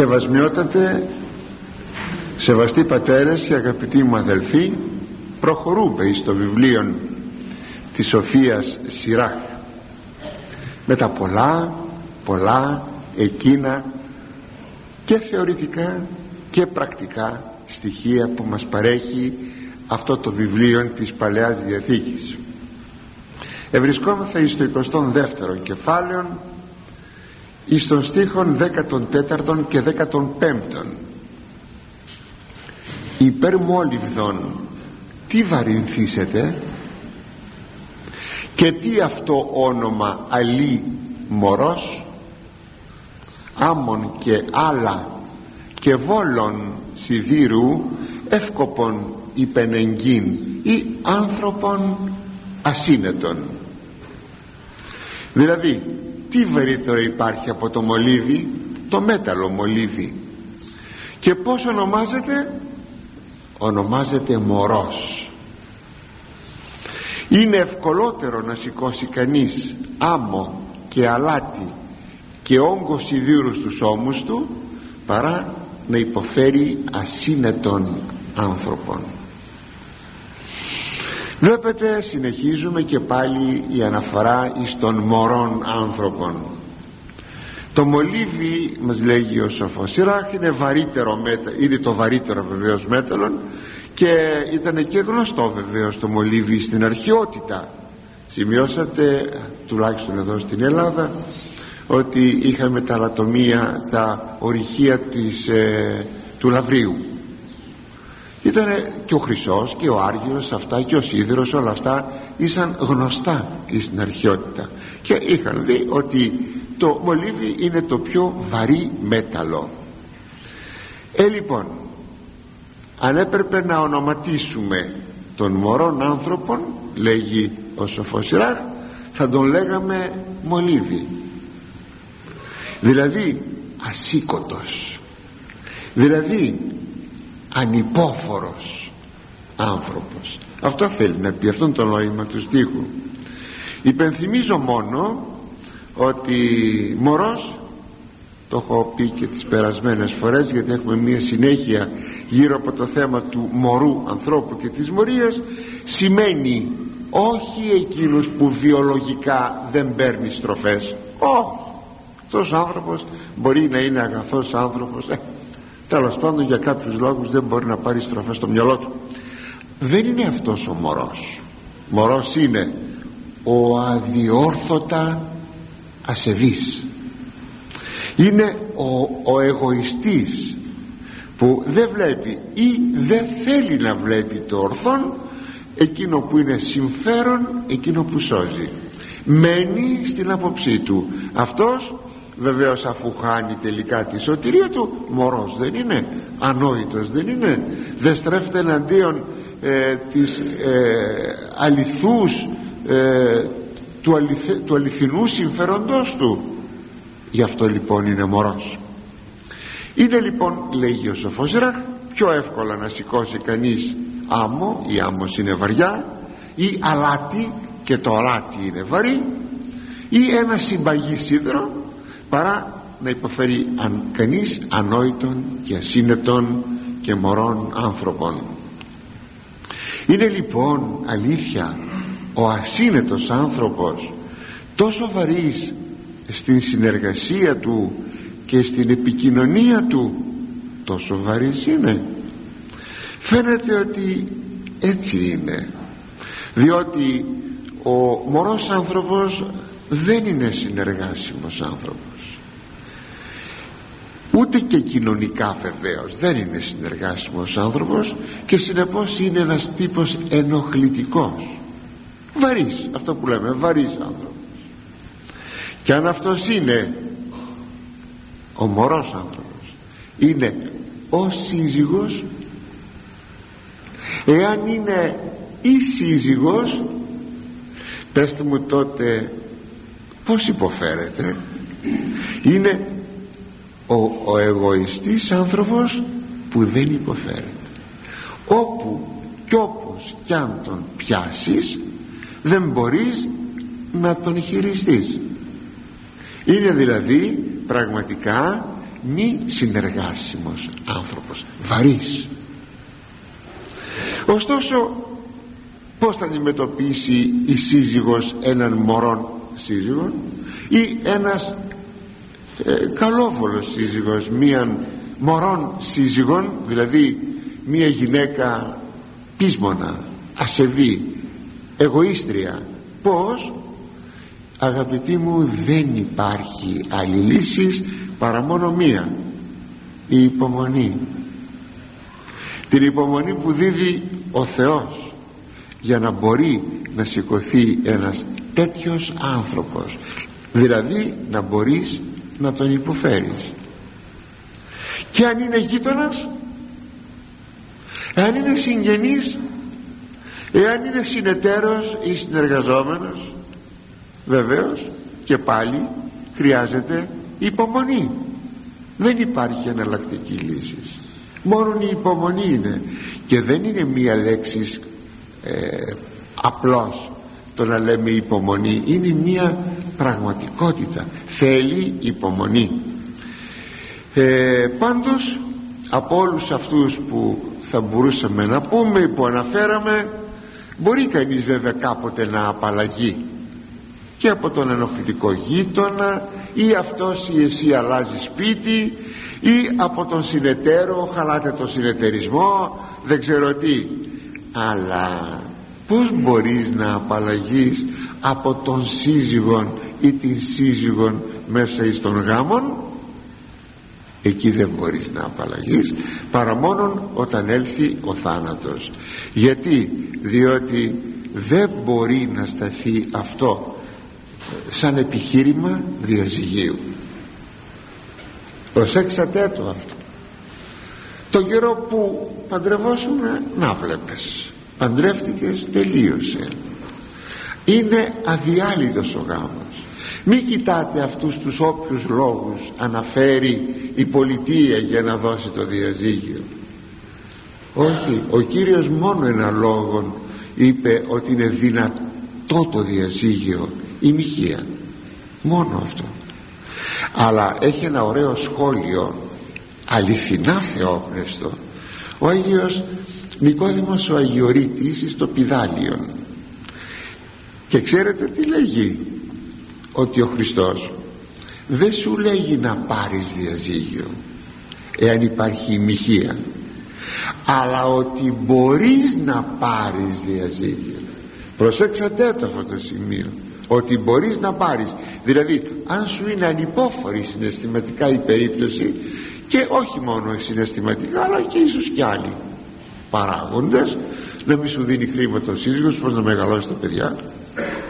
Σεβασμιότατε Σεβαστοί πατέρες και αγαπητοί μου αδελφοί προχωρούμε εις το βιβλίο της Σοφίας Σιράχ. Με τα πολλά πολλά εκείνα και θεωρητικά και πρακτικά στοιχεία που μας παρέχει αυτό το βιβλίο της Παλαιάς Διαθήκης. Ευρισκόμεθα εις το 22ο κεφάλαιο εις των στίχων 14 και 15 υπερμόλιβδον τι βαρυνθήσετε; Και τι αυτό όνομα αλή μωρός; Άμμον και άλλα και βόλων σιδήρου εύκοπον υπενεγγύν ή άνθρωπον ασύνετον. Δηλαδή τι βαρύτερο υπάρχει από το μολύβι; Το μέταλλο μολύβι. Και πως ονομάζεται; Ονομάζεται μωρός. Είναι ευκολότερο να σηκώσει κανείς άμμο και αλάτι και όγκος σιδήρους στους ώμους του παρά να υποφέρει ασύνετον άνθρωπον βλέπετε συνεχίζουμε και πάλι η αναφορά εις των μωρών άνθρωπων το μολύβι μας λέγει ο σοφός Σιράχ είναι, βαρύτερο, είναι το βαρύτερο βεβαίως μέταλλον και ήταν και γνωστό βεβαίως το μολύβι στην αρχαιότητα. Σημειώσατε τουλάχιστον εδώ στην Ελλάδα ότι είχαμε τα λατομεία τα ορυχεία της, ε, του Λαβρίου ήταν και ο Χρυσός και ο Άργυρος αυτά και ο Σίδηρος όλα αυτά ήσαν γνωστά στην αρχαιότητα. Και είχαν δει ότι το μολύβι είναι το πιο βαρύ μέταλλο. Ε λοιπόν αν έπρεπε να ονοματίσουμε τον μωρόν άνθρωπον λέγει ο σοφός θα τον λέγαμε μολύβι. Δηλαδή ασήκωτος. Δηλαδή ανυπόφορος άνθρωπος. Αυτό θέλει να πει αυτόν το νόημα τους στίχου υπενθυμίζω μόνο ότι μωρός το έχω πει και τις περασμένες φορές γιατί έχουμε μια συνέχεια γύρω από το θέμα του μωρού ανθρώπου και της μορίας σημαίνει όχι εκείνους που βιολογικά δεν παίρνει στροφές. Όχι. Αυτός ο άνθρωπος μπορεί να είναι αγαθός άνθρωπος. Ε, τέλος πάντων για κάποιους λόγους δεν μπορεί να πάρει στροφές στο μυαλό του. Δεν είναι αυτός ο μωρός. Μωρός είναι ο αδιόρθωτα ασεβής. Είναι ο, ο εγωιστής που δεν βλέπει ή δεν θέλει να βλέπει το ορθόν εκείνο που είναι συμφέρον εκείνο που σώζει. Μένει στην άποψή του. Αυτός βεβαίως αφού χάνει τελικά τη σωτηρία του μωρός δεν είναι ανόητος δεν είναι. Δεν στρέφεται εναντίον ε, της ε, αληθούς ε, του, αληθ, του αληθινού συμφέροντός του. Γι' αυτό λοιπόν είναι μωρός. Είναι λοιπόν λέγει ο Σοφός πιο εύκολα να σηκώσει κανείς άμμο η άμμος είναι βαριά ή αλάτι και το αλάτι είναι βαρύ ή ένα συμπαγή σίδερο παρά να υποφέρει αν, κανείς ανόητον και ασύνετον και μωρών άνθρωπων είναι λοιπόν αλήθεια ο ασύνετος άνθρωπος τόσο βαρύς στην συνεργασία του και στην επικοινωνία του τόσο βαρύς είναι. Φαίνεται ότι έτσι είναι διότι ο μωρός άνθρωπος δεν είναι συνεργάσιμος άνθρωπος ούτε και κοινωνικά βεβαίως. Δεν είναι συνεργάσιμος άνθρωπος και συνεπώς είναι ένας τύπος ενοχλητικός. Βαρύς αυτό που λέμε βαρύς άνθρωπος. Και αν αυτός είναι ο μωρός άνθρωπος είναι ο σύζυγος εάν είναι η σύζυγος πέστε μου τότε πως υποφέρεται είναι ο, ο εγωιστής άνθρωπος που δεν υποφέρεται. Όπου κι όπως κι αν τον πιάσεις δεν μπορείς να τον χειριστείς. Είναι δηλαδή πραγματικά μη συνεργάσιμος άνθρωπος. Βαρύς. Ωστόσο πως θα αντιμετωπίσει η σύζυγος έναν μωρόν σύζυγο ή ένας ε, καλόβολος σύζυγος μίαν μωρόν σύζυγον δηλαδή μία γυναίκα πείσμονα ασεβή εγωίστρια. Πως αγαπητοί μου δεν υπάρχει άλλη λύση παρά μόνο μία η υπομονή. Την υπομονή που δίδει ο Θεός για να μπορεί να σηκωθεί ένας τέτοιος άνθρωπος. Δηλαδή να μπορείς να τον υποφέρεις. Και αν είναι γείτονας εάν είναι συγγενής εάν είναι συνεταίρος ή συνεργαζόμενος βεβαίως και πάλι χρειάζεται υπομονή. Δεν υπάρχει εναλλακτική λύση. Μόνο η υπομονή είναι. Και δεν είναι μία λέξη ε, απλώς το να λέμε υπομονή. Είναι μία πραγματικότητα θέλει υπομονή. Ε, πάντως από όλους αυτούς που θα μπορούσαμε να πούμε που αναφέραμε μπορεί κανείς βέβαια κάποτε να απαλλαγεί και από τον ενοχλητικό γείτονα ή αυτός ή εσύ αλλάζει σπίτι ή από τον συνεταίρο χαλάτε τον συνεταιρισμό δεν ξέρω τι. Αλλά πως μπορείς να απαλλαγείς από τον σύζυγον ή την σύζυγον μέσα εις τον γάμον εκεί δεν μπορείς να απαλλαγείς παρά μόνον όταν έλθει ο θάνατος. Γιατί; Διότι δεν μπορεί να σταθεί αυτό σαν επιχείρημα διαζυγίου. Προσέξατε το αυτό. Το καιρό που παντρευόσουν να βλέπεις παντρεύτηκες τελείωσε. Είναι αδιάλειτος ο γάμος μην κοιτάτε αυτούς τους όποιους λόγους αναφέρει η πολιτεία για να δώσει το διαζύγιο. Όχι ο Κύριος μόνο ένα λόγο είπε ότι είναι δυνατό το διαζύγιο η μοιχεία. Μόνο αυτό. Αλλά έχει ένα ωραίο σχόλιο αληθινά θεόπνευστο. Ο Άγιος Νικόδημος ο Αγιορείτης στο Πιδάλιον. Και ξέρετε τι λέγει; Ότι ο Χριστός δεν σου λέγει να πάρεις διαζύγιο εάν υπάρχει ημιχία αλλά ότι μπορείς να πάρεις διαζύγιο. Προσέξατε το αυτό το σημείο ότι μπορείς να πάρεις. Δηλαδή αν σου είναι ανυπόφορη συναισθηματικά η περίπτωση και όχι μόνο συναισθηματικά αλλά και ίσως και άλλοι παράγοντες να μην σου δίνει χρήματα ο σύζυγος πως να μεγαλώσει τα παιδιά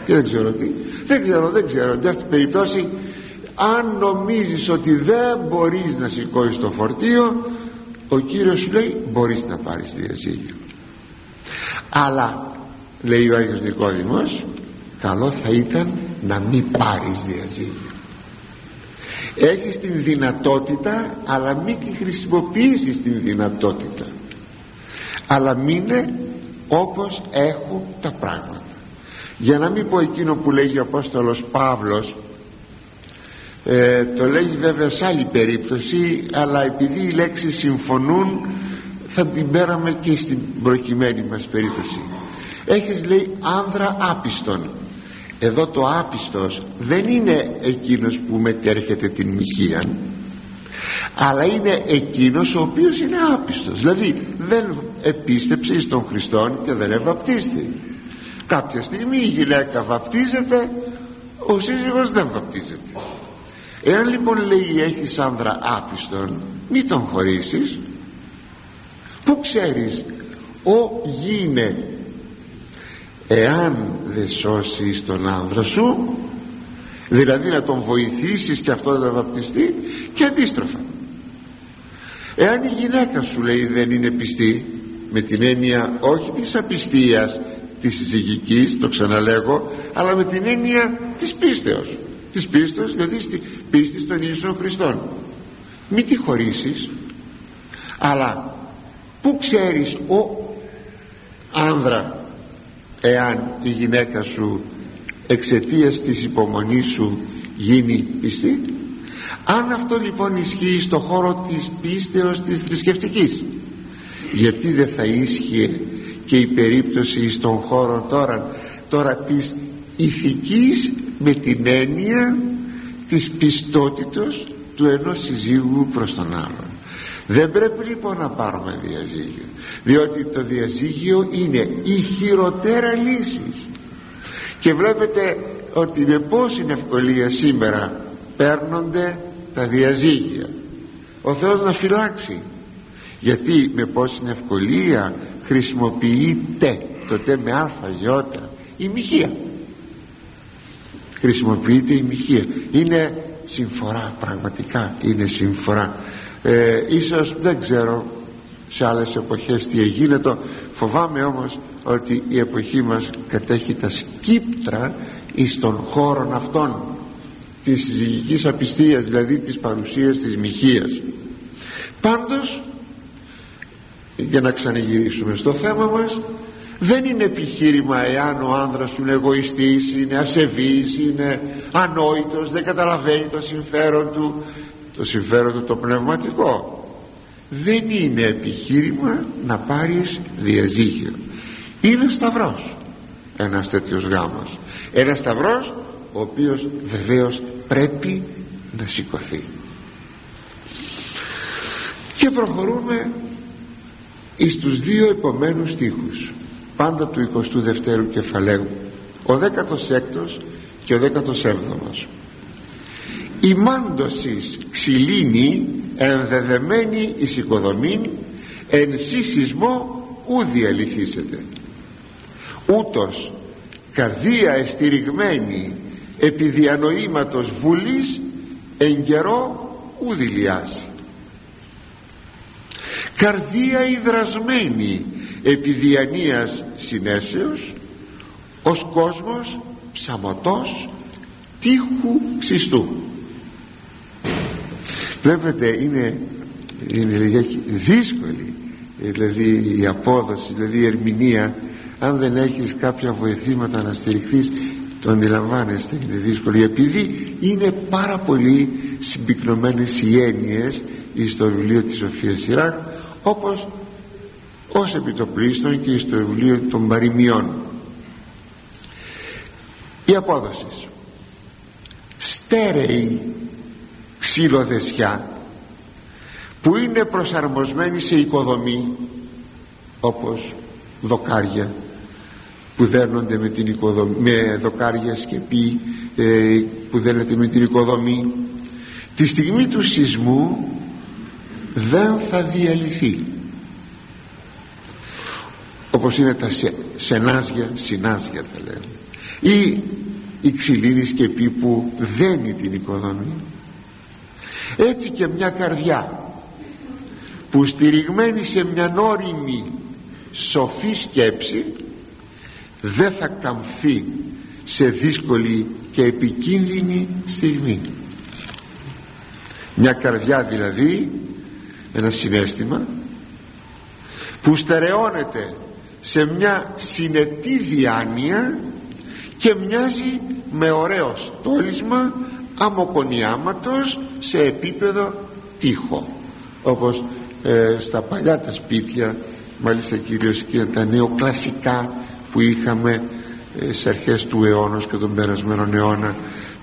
και δεν ξέρω τι. Δεν ξέρω δεν ξέρω. Εν αυτή περιπτώσει αν νομίζεις ότι δεν μπορείς να σηκώσεις το φορτίο ο Κύριος σου λέει μπορείς να πάρεις διαζύγιο αλλά λέει ο Άγιος Νικόδημος καλό θα ήταν να μην πάρεις διαζύγιο έχεις την δυνατότητα αλλά μην τη χρησιμοποιήσεις την δυνατότητα. Αλλά μείνε όπως έχουν τα πράγματα για να μην πω εκείνο που λέγει ο Απόστολος Παύλος ε, το λέγει βέβαια σε άλλη περίπτωση αλλά επειδή οι λέξεις συμφωνούν θα την πέραμε και στην προκειμένη μας περίπτωση. Έχεις λέει άνδρα άπιστον. Εδώ το άπιστος δεν είναι εκείνος που μετέρχεται την μοιχεία αλλά είναι εκείνος ο οποίος είναι άπιστος. Δηλαδή δεν επίστεψε εις τον Χριστόν και δεν ευαπτίστη κάποια στιγμή η γυναίκα βαπτίζεται ο σύζυγος δεν βαπτίζεται. Εάν λοιπόν λέει έχεις άνδρα άπιστον μη τον χωρίσεις. Που ξέρεις ο γίνε εάν δεν σώσεις τον άνδρα σου δηλαδή να τον βοηθήσεις και αυτός να βαπτιστεί και αντίστροφα. Εάν η γυναίκα σου λέει δεν είναι πιστή με την έννοια όχι της απιστίας της συζυγικής το ξαναλέγω αλλά με την έννοια της πίστεως. Της πίστεως δηλαδή στη πίστης των Ιησού Χριστών. Μην τη χωρίσεις αλλά που ξέρεις ο άνδρα εάν η γυναίκα σου εξαιτίας της υπομονής σου γίνει πιστή; Αν αυτό λοιπόν ισχύει στο χώρο της πίστεως της θρησκευτικής, γιατί δεν θα ίσχυε και η περίπτωση στον χώρο τώρα τώρα της ηθικής με την έννοια της πιστότητος του ενός συζύγου προς τον άλλον. Δεν πρέπει λοιπόν να πάρουμε διαζύγιο διότι το διαζύγιο είναι η χειροτέρα λύση. Και βλέπετε ότι με πόση ευκολία σήμερα παίρνονται τα διαζύγια. Ο Θεός να φυλάξει. Γιατί με πόση ευκολία χρησιμοποιείται το τε με αλφα γιώτα. Η μοιχεία. Χρησιμοποιείται η μοιχεία. Είναι συμφορά πραγματικά είναι συμφορά. Ε, ίσως δεν ξέρω σε άλλες εποχές τι εγίνετο. Φοβάμαι όμως ότι η εποχή μας κατέχει τα σκύπτρα εις των χώρων αυτών της συζυγικής απιστίας δηλαδή της παρουσίας της μοιχείας. Πάντως για να ξαναγυρίσουμε στο θέμα μας. Δεν είναι επιχείρημα εάν ο άνδρας σου είναι εγωιστής είναι ασεβής είναι ανόητος δεν καταλαβαίνει το συμφέρον του. Το συμφέρον του το πνευματικό. Δεν είναι επιχείρημα να πάρεις διαζύγιο. Είναι σταυρός ένας τέτοιος γάμος. Ένας σταυρός ο οποίος βεβαίως πρέπει να σηκωθεί. Και προχωρούμε εις τους δύο επομένους στίχους πάντα του 22ου κεφαλαίου ο 16ος και ο 17ος η μάντωσης ξυλίνη ενδεδεμένη εις οικοδομήν εν συσσισμό ούδη αληθίσεται ούτως καρδία εστηριγμένη επί διανοήματος βουλής εν καιρό ούδη λιάσει καρδία υδρασμένη επί διανοίας συνέσεως ως κόσμος ψαμωτός τείχου ξυστού. Βλέπετε είναι, είναι λιγάκι δύσκολη δηλαδή η απόδοση δηλαδή η ερμηνεία. Αν δεν έχεις κάποια βοηθήματα να στηριχθείς το αντιλαμβάνεστε είναι δύσκολο επειδή είναι πάρα πολύ συμπυκνωμένες οι έννοιες στο βιβλίο της Σοφίας Σιράκ όπως ως επιτοπλίστων και στο βιβλίο των παροιμιών. Η απόδοση. Στέρεη ξυλοδεσιά που είναι προσαρμοσμένη σε οικοδομή όπως δοκάρια που δέρνονται με, την οικοδομή, με δοκάρια σκεπή ε, που δέρνεται με την οικοδομή. Τη στιγμή του σεισμού δεν θα διαλυθεί. Όπως είναι τα σε, σενάζια συνάζια τα λένε. Ή η ξυλίνη σκεπή που δένει την οικοδομή. Έτσι και μια καρδιά που στηριγμένη σε μια όρημη σοφή σκέψη δεν θα καμφθεί σε δύσκολη και επικίνδυνη στιγμή. Μια καρδιά δηλαδή ένα συνέστημα που στερεώνεται σε μια συνετή διάνοια και μοιάζει με ωραίος στόλισμα αμοκονιάματος σε επίπεδο τείχο. Όπως ε, στα παλιά τα σπίτια μάλιστα κυρίως και τα νεοκλασικά που είχαμε ε, σε αρχές του αιώνας και των περασμένων αιώνα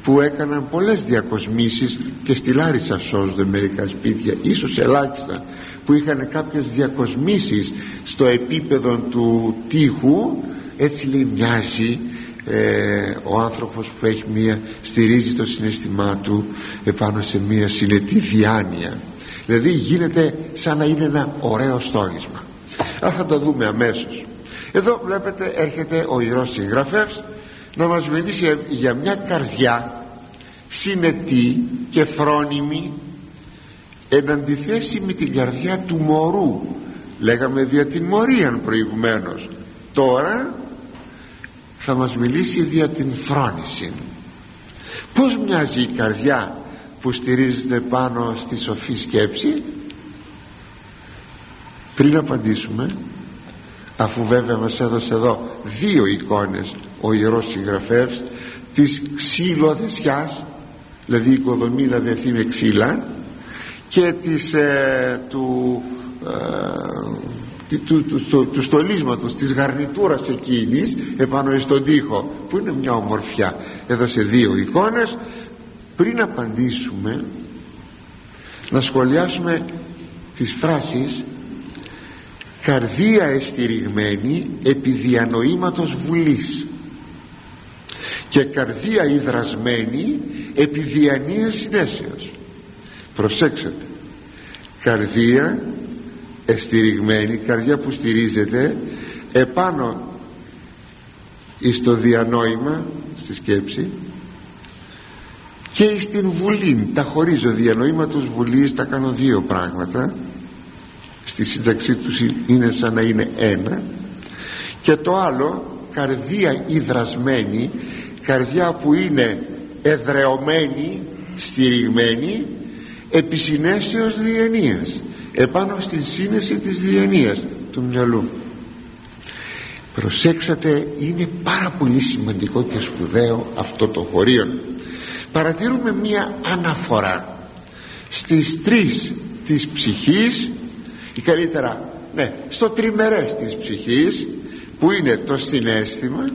που έκαναν πολλές διακοσμήσεις και στη Λάρισα σώζονται μερικά σπίτια ίσως ελάχιστα που είχαν κάποιες διακοσμήσεις στο επίπεδο του τείχου. Έτσι λέει μοιάζει ε, ο άνθρωπος που έχει μία στηρίζει το συναίσθημά του επάνω σε μία συνετή διάνοια δηλαδή γίνεται σαν να είναι ένα ωραίο στόλισμα αλλά θα το δούμε αμέσως. Εδώ βλέπετε έρχεται ο Ιερός Συγγραφεύς να μας μιλήσει για μια καρδιά συνετή και φρόνιμη εν αντιθέσει με την καρδιά του μωρού. Λέγαμε δια την μορίαν προηγουμένως. Τώρα θα μας μιλήσει δια την φρόνηση πως μοιάζει η καρδιά που στηρίζεται πάνω στη σοφή σκέψη; Πριν απαντήσουμε αφού βέβαια μας έδωσε εδώ δύο εικόνες ο Ιερός Συγγραφεύς της ξύλοδεσιάς δηλαδή η οικοδομή να δεθεί με ξύλα και της, ε, του, ε, του, του, του, στολίσματος της γαρνιτούρας εκείνης επάνω στον τοίχο που είναι μια ομορφιά. Έδωσε δύο εικόνες. Πριν απαντήσουμε να σχολιάσουμε τις φράσεις. Καρδία εστηριγμένη επί διανοήματος βουλής και καρδία υδρασμένη επί διανοίας συνέσεως. Προσέξτε. Καρδία εστηριγμένη καρδιά που στηρίζεται επάνω στο διανόημα στη σκέψη και στην βουλή. Τα χωρίζω διανοήματος βουλής τα κάνω δύο πράγματα. Στη σύνταξή τους είναι σαν να είναι ένα. Και το άλλο καρδία υδρασμένη καρδιά που είναι εδρεωμένη στηριγμένη επί συνέσεως διανοίας επάνω στην σύνεση της διανοίας του μυαλού. Προσέξατε είναι πάρα πολύ σημαντικό και σπουδαίο αυτό το χωρίο παρατηρούμε μία αναφορά στις τρεις της ψυχής ή καλύτερα ναι, στο τριμερές της ψυχής που είναι το συνέστημα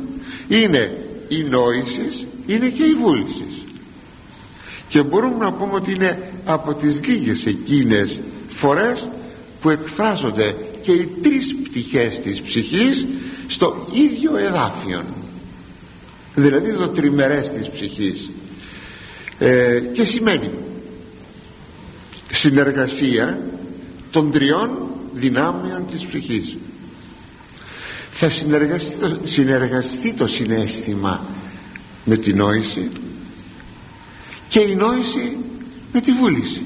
είναι η νόηση είναι και η βούληση και μπορούμε να πούμε ότι είναι από τις λίγες εκείνες φορές που εκφράζονται και οι τρεις πτυχές της ψυχής στο ίδιο εδάφιο δηλαδή το τριμερές της ψυχής. Ε, και σημαίνει συνεργασία των τριών δυνάμεων της ψυχής θα συνεργαστεί το, συνεργαστεί το συνέστημα με την νόηση και η νόηση με τη βούληση.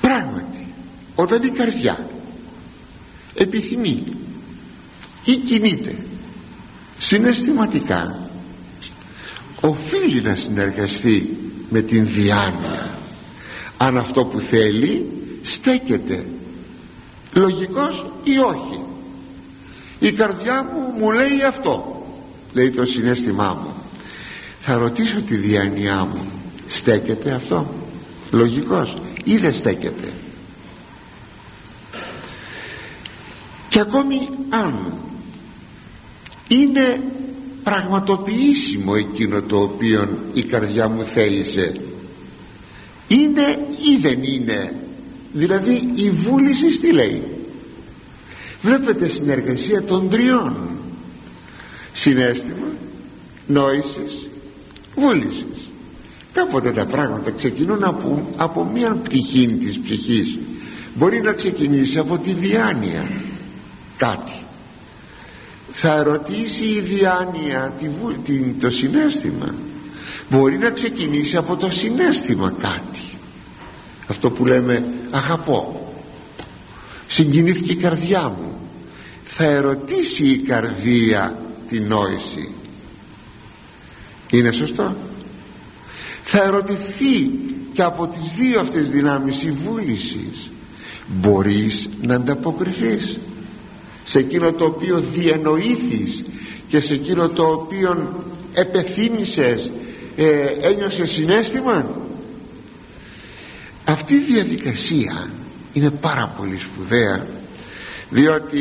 Πράγματι όταν η καρδιά επιθυμεί ή κινείται συναισθηματικά οφείλει να συνεργαστεί με την διάνοια. Αν αυτό που θέλει στέκεται λογικός ή όχι. Η καρδιά μου μου λέει αυτό λέει το συνέστημά μου. Θα ρωτήσω τη διάνοιά μου στέκεται αυτό λογικός ή δεν στέκεται. Και ακόμη αν είναι πραγματοποιήσιμο εκείνο το οποίο η καρδιά μου θέλησε είναι ή δεν είναι δηλαδή η βούληση τι λέει. Βλέπετε συνεργασία των τριών. Συνέστημα νόησης βούλησης. Κάποτε τα πράγματα ξεκινούν από, από μία πτυχή της ψυχής. Μπορεί να ξεκινήσει από τη διάνοια. Κάτι. Θα ερωτήσει η διάνοια τη, το συνέστημα. Μπορεί να ξεκινήσει από το συνέστημα κάτι αυτό που λέμε αγαπώ. Συγκινήθηκε η καρδιά μου. Θα ερωτήσει η καρδία την νόηση. Είναι σωστό. Θα ερωτηθεί και από τις δύο αυτές δυνάμεις η βούλησης. Μπορείς να ανταποκριθείς σε εκείνο το οποίο διανοήθης και σε εκείνο το οποίο επεθύμησες ε, ένιωσες συνέστημα; Αυτή η διαδικασία είναι πάρα πολύ σπουδαία διότι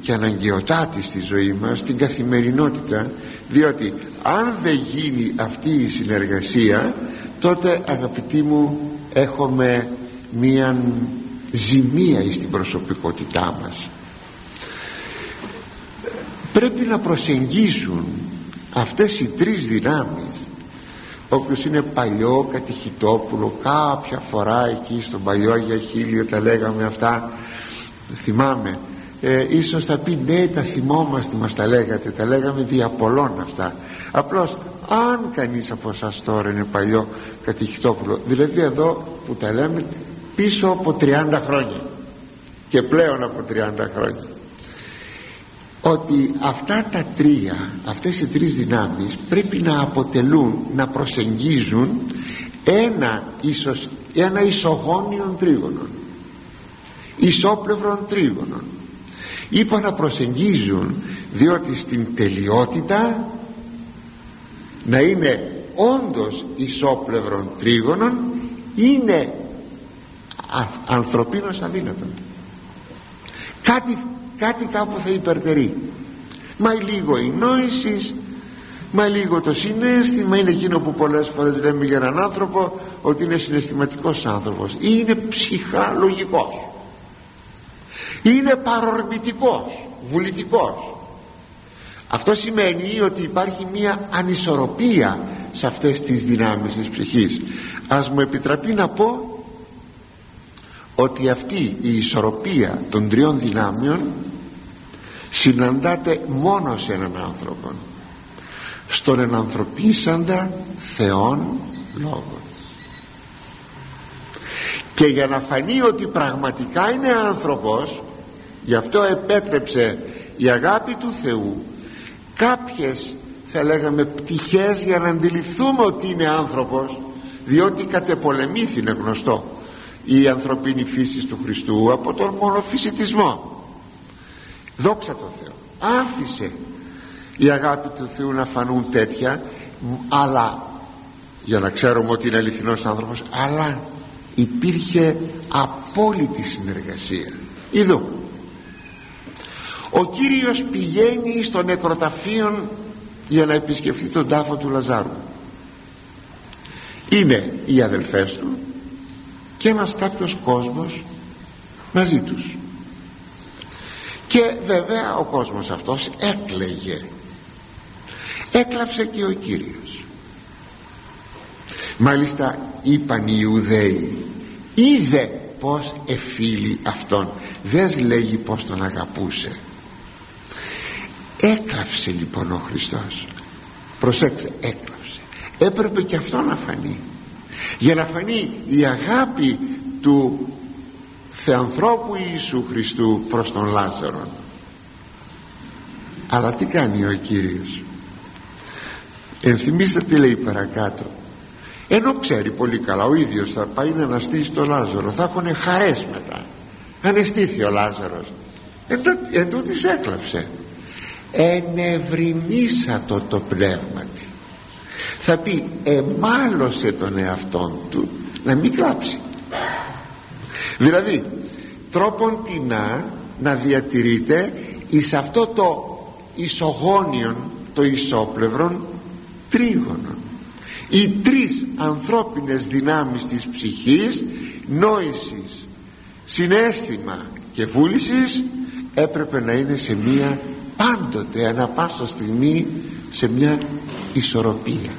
και αναγκαιοτάτη στη ζωή μας στην καθημερινότητα διότι αν δεν γίνει αυτή η συνεργασία τότε αγαπητοί μου έχουμε μία ζημία στην προσωπικότητά μας. Πρέπει να προσεγγίσουν αυτές οι τρεις δυνάμεις όποιος είναι παλιό κατηχητόπουλο κάποια φορά εκεί στον παλιό για χίλιο τα λέγαμε αυτά θυμάμαι. Ε, ίσως θα πει ναι τα θυμόμαστε μας τα λέγατε τα λέγαμε δια αυτά απλώς αν κανείς από εσάς τώρα είναι παλιό κατηχητόπουλο δηλαδή εδώ που τα λέμε πίσω από 30 χρόνια και πλέον από 30 χρόνια ότι αυτά τα τρία αυτές οι τρεις δυνάμεις πρέπει να αποτελούν να προσεγγίζουν ένα, ίσως, ένα ισογόνιον τρίγωνο ισόπλευρον τρίγωνο είπα να προσεγγίζουν διότι στην τελειότητα να είναι όντως ισόπλευρον τρίγωνον είναι ανθρωπίνος αδύνατον. Κάτι, κάτι κάπου θα υπερτερεί. Μα λίγο η νόηση μα λίγο το συνέστημα είναι εκείνο που πολλές φορές λέμε για έναν άνθρωπο ότι είναι συναισθηματικός άνθρωπος. Ή είναι ψυχαλογικός. Είναι παρορμητικός βουλητικός. Αυτό σημαίνει ότι υπάρχει μια ανισορροπία σε αυτές τις δυνάμεις της ψυχής. Ας μου επιτραπεί να πω ότι αυτή η ισορροπία των τριών δυνάμεων συναντάται μόνο σε έναν άνθρωπο στον ενανθρωπίσαντα Θεόν Λόγος. Και για να φανεί ότι πραγματικά είναι άνθρωπος γι' αυτό επέτρεψε η αγάπη του Θεού κάποιες θα λέγαμε πτυχές για να αντιληφθούμε ότι είναι άνθρωπος διότι κατεπολεμήθη είναι γνωστό η ανθρωπίνη φύση του Χριστού από τον μονοφυσιτισμό δόξα τω Θεώ. Άφησε η αγάπη του Θεού να φανούν τέτοια αλλά για να ξέρουμε ότι είναι αληθινός άνθρωπος αλλά υπήρχε απόλυτη συνεργασία. Είδω. Ο Κύριος πηγαίνει στο νεκροταφείο για να επισκεφθεί τον τάφο του Λαζάρου. Είναι οι αδελφές του και ένας κάποιος κόσμος μαζί τους και βέβαια ο κόσμος αυτός έκλαιγε. Έκλαψε και ο Κύριος. Μάλιστα είπαν οι Ιουδαίοι είδε πως εφίλει αυτόν δεν λέγει πως τον αγαπούσε έκλαψε λοιπόν ο Χριστός. Προσέξτε έκλαψε. Έπρεπε και αυτό να φανεί. Για να φανεί η αγάπη του Θεανθρώπου Ιησού Χριστού προς τον Λάζαρο. Αλλά τι κάνει ο Κύριος; Ενθυμίστε τι λέει παρακάτω. Ενώ ξέρει πολύ καλά ο ίδιος θα πάει να αναστήσει τον Λάζαρο. Θα έχουν χαρές μετά. Ανεστήθη ο Λάζαρος. Εν τούτης έκλαψε. Ενευρυμίσατο το πνεύμα θα πει εμάλωσε τον εαυτόν του να μην κλάψει δηλαδή τρόπον τεινά να διατηρείται εις αυτό το ισογόνιον το ισόπλευρον τρίγωνον. Οι τρεις ανθρώπινες δυνάμεις της ψυχής νόησης συνέστημα και βούλησης έπρεπε να είναι σε μία πάντοτε ανα πάσα στιγμή σε μια ισορροπία.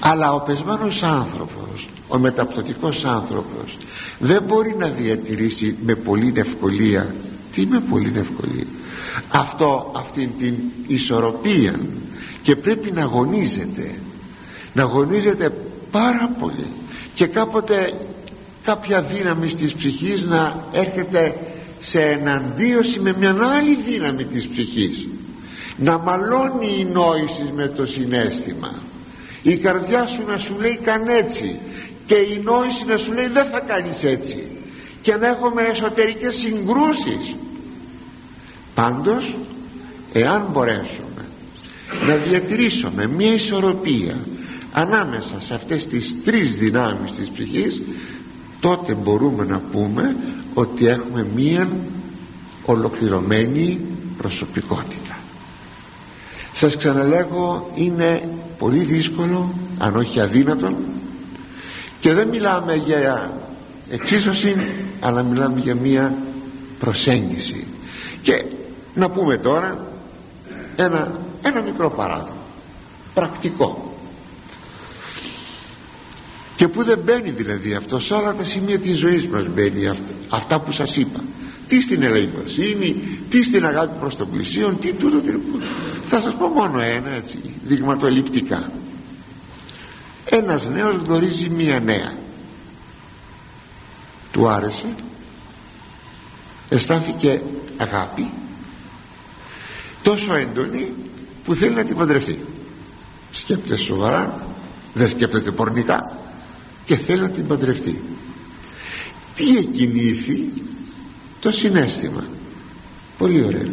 Αλλά ο πεσμένος άνθρωπος ο μεταπτωτικός άνθρωπος δεν μπορεί να διατηρήσει με πολύ ευκολία. Τι με πολύ ευκολία; Αυτό αυτήν την ισορροπία. Και πρέπει να αγωνίζεται. Να αγωνίζεται πάρα πολύ. Και κάποτε κάποια δύναμη της ψυχής να έρχεται σε εναντίωση με μια άλλη δύναμη της ψυχής. Να μαλώνει η νόηση με το συνέστημα. Η καρδιά σου να σου λέει καν έτσι και η νόηση να σου λέει δεν θα κάνεις έτσι και να έχουμε εσωτερικές συγκρούσεις. Πάντως εάν μπορέσουμε να διατηρήσουμε μια ισορροπία ανάμεσα σε αυτές τις τρεις δυνάμεις της ψυχής τότε μπορούμε να πούμε ότι έχουμε μία ολοκληρωμένη προσωπικότητα. Σας ξαναλέγω είναι πολύ δύσκολο αν όχι αδύνατο και δεν μιλάμε για εξίσωση αλλά μιλάμε για μία προσέγγιση. Και να πούμε τώρα ένα, ένα μικρό παράδειγμα πρακτικό. Και που δεν μπαίνει δηλαδή αυτό σε όλα τα σημεία της ζωής μας μπαίνει αυτά, αυτά που σας είπα. Τι στην ελεημοσύνη τι στην αγάπη προς τον πλησίον τι τούτο τι θα σας πω μόνο ένα έτσι δειγματοληπτικά ένας νέος γνωρίζει μία νέα. Του άρεσε. Αισθάνθηκε αγάπη. Τόσο έντονη που θέλει να την παντρευτεί. Σκέπτεται σοβαρά δεν σκέπτεται πορνικά και θέλει να την παντρευτεί. Τι εκκινήθη το συνέστημα. Πολύ ωραίο.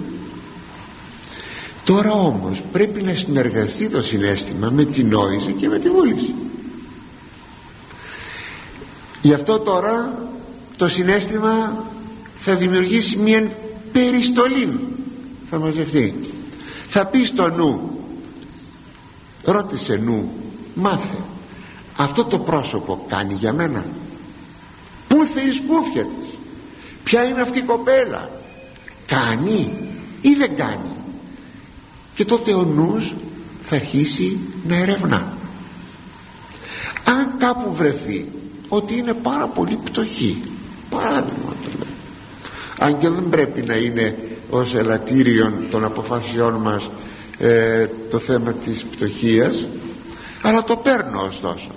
Τώρα όμως πρέπει να συνεργαστεί το συνέστημα με την νόηση και με τη βούληση γι' αυτό τώρα το συνέστημα θα δημιουργήσει μια περιστολή θα μαζευτεί. Θα πει στο νου ρώτησε νου μάθε αυτό το πρόσωπο κάνει για μένα. Πού θα η σκούφια της ποια είναι αυτή η κοπέλα; Κάνει ή δεν κάνει; Και τότε ο νους θα αρχίσει να ερευνά. Αν κάπου βρεθεί ότι είναι πάρα πολύ πτωχή. Παράδειγμα το λέω. Αν και δεν πρέπει να είναι ως ελαττήριο των αποφάσεών μας ε, το θέμα της πτωχίας αλλά το παίρνω ωστόσο.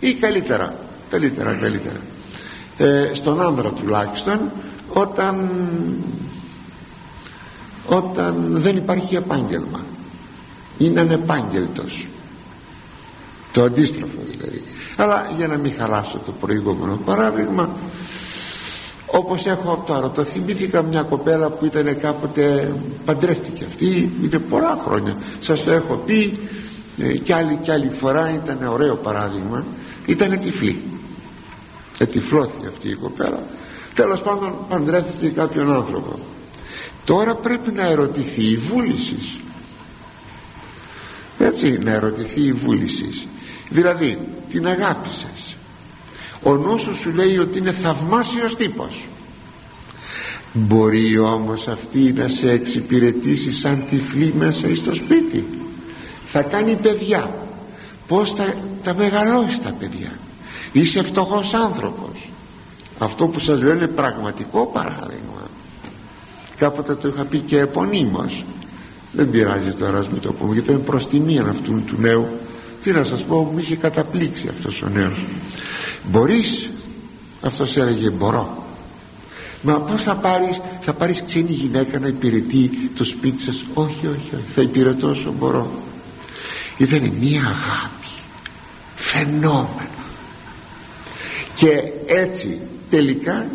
Ή καλύτερα καλύτερα καλύτερα. Ε, στον άνδρα τουλάχιστον όταν όταν δεν υπάρχει επάγγελμα. Είναι ανεπάγγελτος το αντίστροφο δηλαδή. Αλλά για να μην χαλάσω το προηγούμενο παράδειγμα όπως έχω τώρα το θυμήθηκα μια κοπέλα που ήταν κάποτε παντρεύτηκε αυτή είναι πολλά χρόνια. Σας το έχω πει ε, κι, άλλη, κι άλλη φορά ήταν ωραίο παράδειγμα. Ήταν τυφλή. Ετυφλώθηκε αυτή η κοπέλα. Τέλος πάντων παντρεύτηκε κάποιον άνθρωπο. Τώρα πρέπει να ερωτηθεί η βούλησης. Έτσι να ερωτηθεί η βούλησης δηλαδή την αγάπησες ο νους σου, σου λέει ότι είναι θαυμάσιος τύπος. Μπορεί όμως αυτή να σε εξυπηρετήσει σαν τυφλή μέσα στο σπίτι. Θα κάνει παιδιά. Πως θα τα μεγαλώσεις τα παιδιά. Είσαι φτωχός άνθρωπος. Αυτό που σας λέω είναι πραγματικό παράδειγμα. Κάποτε το είχα πει και επωνύμως. Δεν πειράζει τώρα ας μην το πούμε γιατί είναι προς τιμήν αυτού του νέου τι να σας πω μου είχε καταπλήξει αυτός ο νέος. Μπορείς αυτός έλεγε μπορώ. Μα πως θα πάρεις θα πάρεις ξένη γυναίκα να υπηρετεί το σπίτι σας; Όχι όχι, όχι. θα υπηρετώ όσο μπορώ. Ήταν μια αγάπη φαινόμενο. Και έτσι τελικά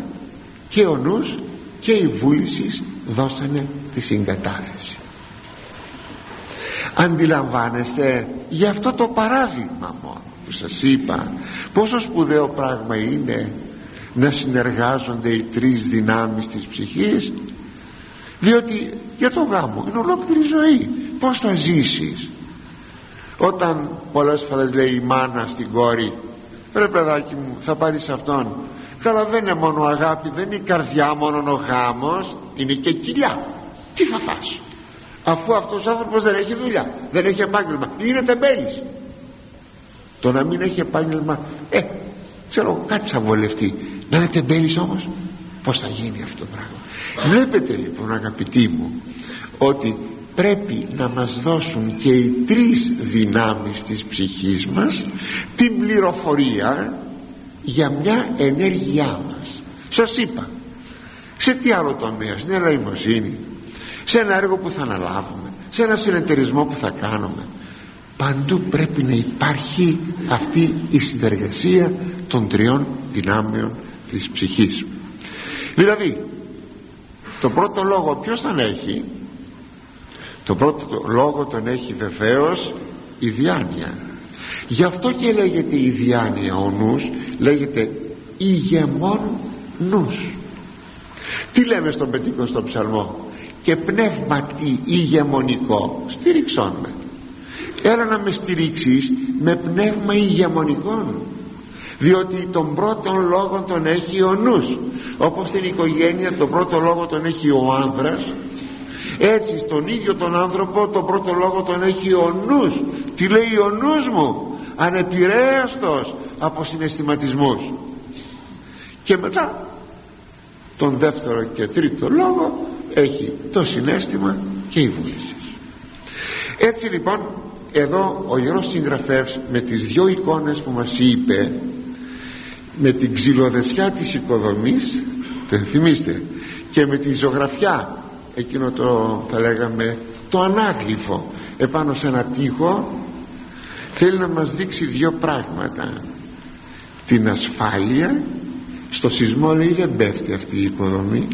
και ο νους και η βούληση δώσανε τη συγκατάθεση αντιλαμβάνεστε για αυτό το παράδειγμα μόνο που σας είπα πόσο σπουδαίο πράγμα είναι να συνεργάζονται οι τρεις δυνάμεις της ψυχής διότι για το γάμο είναι ολόκληρη ζωή πως θα ζήσεις. Όταν πολλές φορές λέει η μάνα στην κόρη ρε παιδάκι μου θα πάρεις αυτόν καλά δεν είναι μόνο αγάπη δεν είναι η καρδιά μόνο ο γάμος είναι και κοιλιά. Τι θα φας; Αφού αυτός ο άνθρωπος δεν έχει δουλειά δεν έχει επάγγελμα είναι τεμπέλης. Το να μην έχει επάγγελμα ε ξέρω κάτι θα βολευτεί. Να είναι τεμπέλης όμως. Πως θα γίνει αυτό το πράγμα. Βλέπετε λοιπόν αγαπητοί μου ότι πρέπει να μας δώσουν και οι τρεις δυνάμεις της ψυχής μας την πληροφορία για μια ενέργειά μας. Σας είπα σε τι άλλο τομέα στην ελεημοσύνη σε ένα έργο που θα αναλάβουμε σε ένα συνεταιρισμό που θα κάνουμε. Παντού πρέπει να υπάρχει αυτή η συνεργασία των τριών δυνάμεων της ψυχής. Δηλαδή το πρώτο λόγο ποιος τον έχει; Το πρώτο λόγο τον έχει βεβαίως η διάνοια. Γι' αυτό και λέγεται η διάνοια ο νους λέγεται ηγεμόν νους. Τι λέμε στον πεντηκοστό ψαλμό; Και πνεύματι ηγεμονικό. Στήριξόν με. Έλα να με στηρίξεις με πνεύμα ηγεμονικών. Διότι τον πρώτον λόγο τον έχει ο νους. Όπως στην οικογένεια τον πρώτο λόγο τον έχει ο άνδρας. Έτσι στον ίδιο τον άνθρωπο τον πρώτο λόγο τον έχει ο νους. Τι λέει ο νους μου; Ανεπηρέαστος από συναισθηματισμούς. Και μετά τον δεύτερο και τρίτο λόγο έχει το συνέστημα και η βούληση έτσι λοιπόν εδώ ο Ιερός Συγγραφεύς με τις δυο εικόνες που μας είπε με την ξυλοδεσιά της οικοδομής το ενθυμίστε και με τη ζωγραφιά εκείνο το θα λέγαμε το ανάγλυφο επάνω σε ένα τείχο θέλει να μας δείξει δύο πράγματα. Την ασφάλεια στο σεισμό λέει δεν πέφτει αυτή η οικοδομή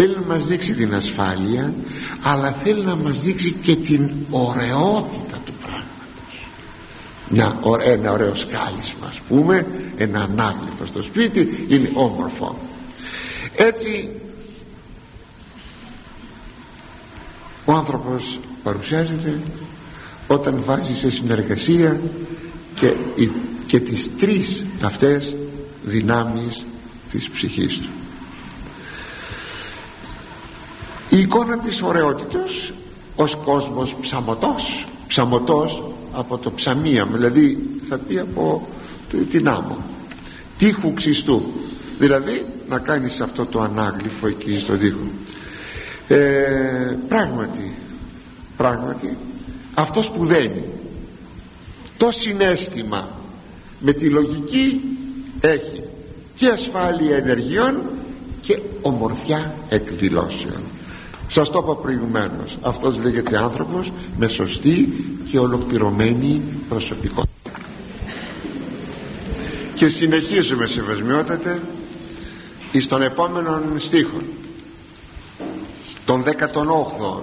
θέλει να μας δείξει την ασφάλεια αλλά θέλει να μας δείξει και την ωραιότητα του πράγματος. Ένα ωραίο σκάλισμα ας πούμε ένα ανάγλυφο στο σπίτι είναι όμορφο. Έτσι ο άνθρωπος παρουσιάζεται όταν βάζει σε συνεργασία και, και τις τρεις αυτές δυνάμεις της ψυχής του η εικόνα της ωραιότητας ως κόσμος ψαμωτός ψαμωτός από το ψαμίαμ δηλαδή θα πει από την άμμο τείχου ξυστού. Δηλαδή να κάνεις αυτό το ανάγλυφο εκεί στο τείχο. Ε, πράγματι πράγματι αυτός που δένει το συνέστημα με τη λογική έχει και ασφάλεια ενεργειών και ομορφιά εκδηλώσεων σας το είπα προηγουμένως. Αυτός λέγεται άνθρωπος με σωστή και ολοκληρωμένη προσωπικότητα. Και συνεχίζουμε σεβασμιότατε εις τον επόμενο στίχο. Τον 18ο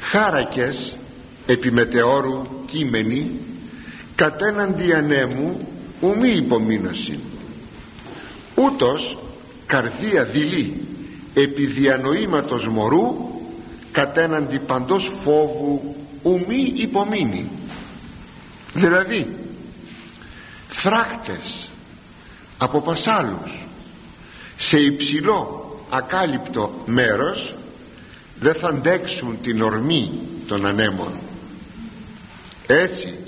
χάρακες επιμετεώρου κείμενοι κατέναντι ανέμου ουμή υπομείνωση ούτως καρδία δειλή επί διανοήματος μωρού κατέναντι παντός φόβου ουμή υπομείνει. Δηλαδή φράχτες από πασάλους σε υψηλό ακάλυπτο μέρος δεν θα αντέξουν την ορμή των ανέμων. Έτσι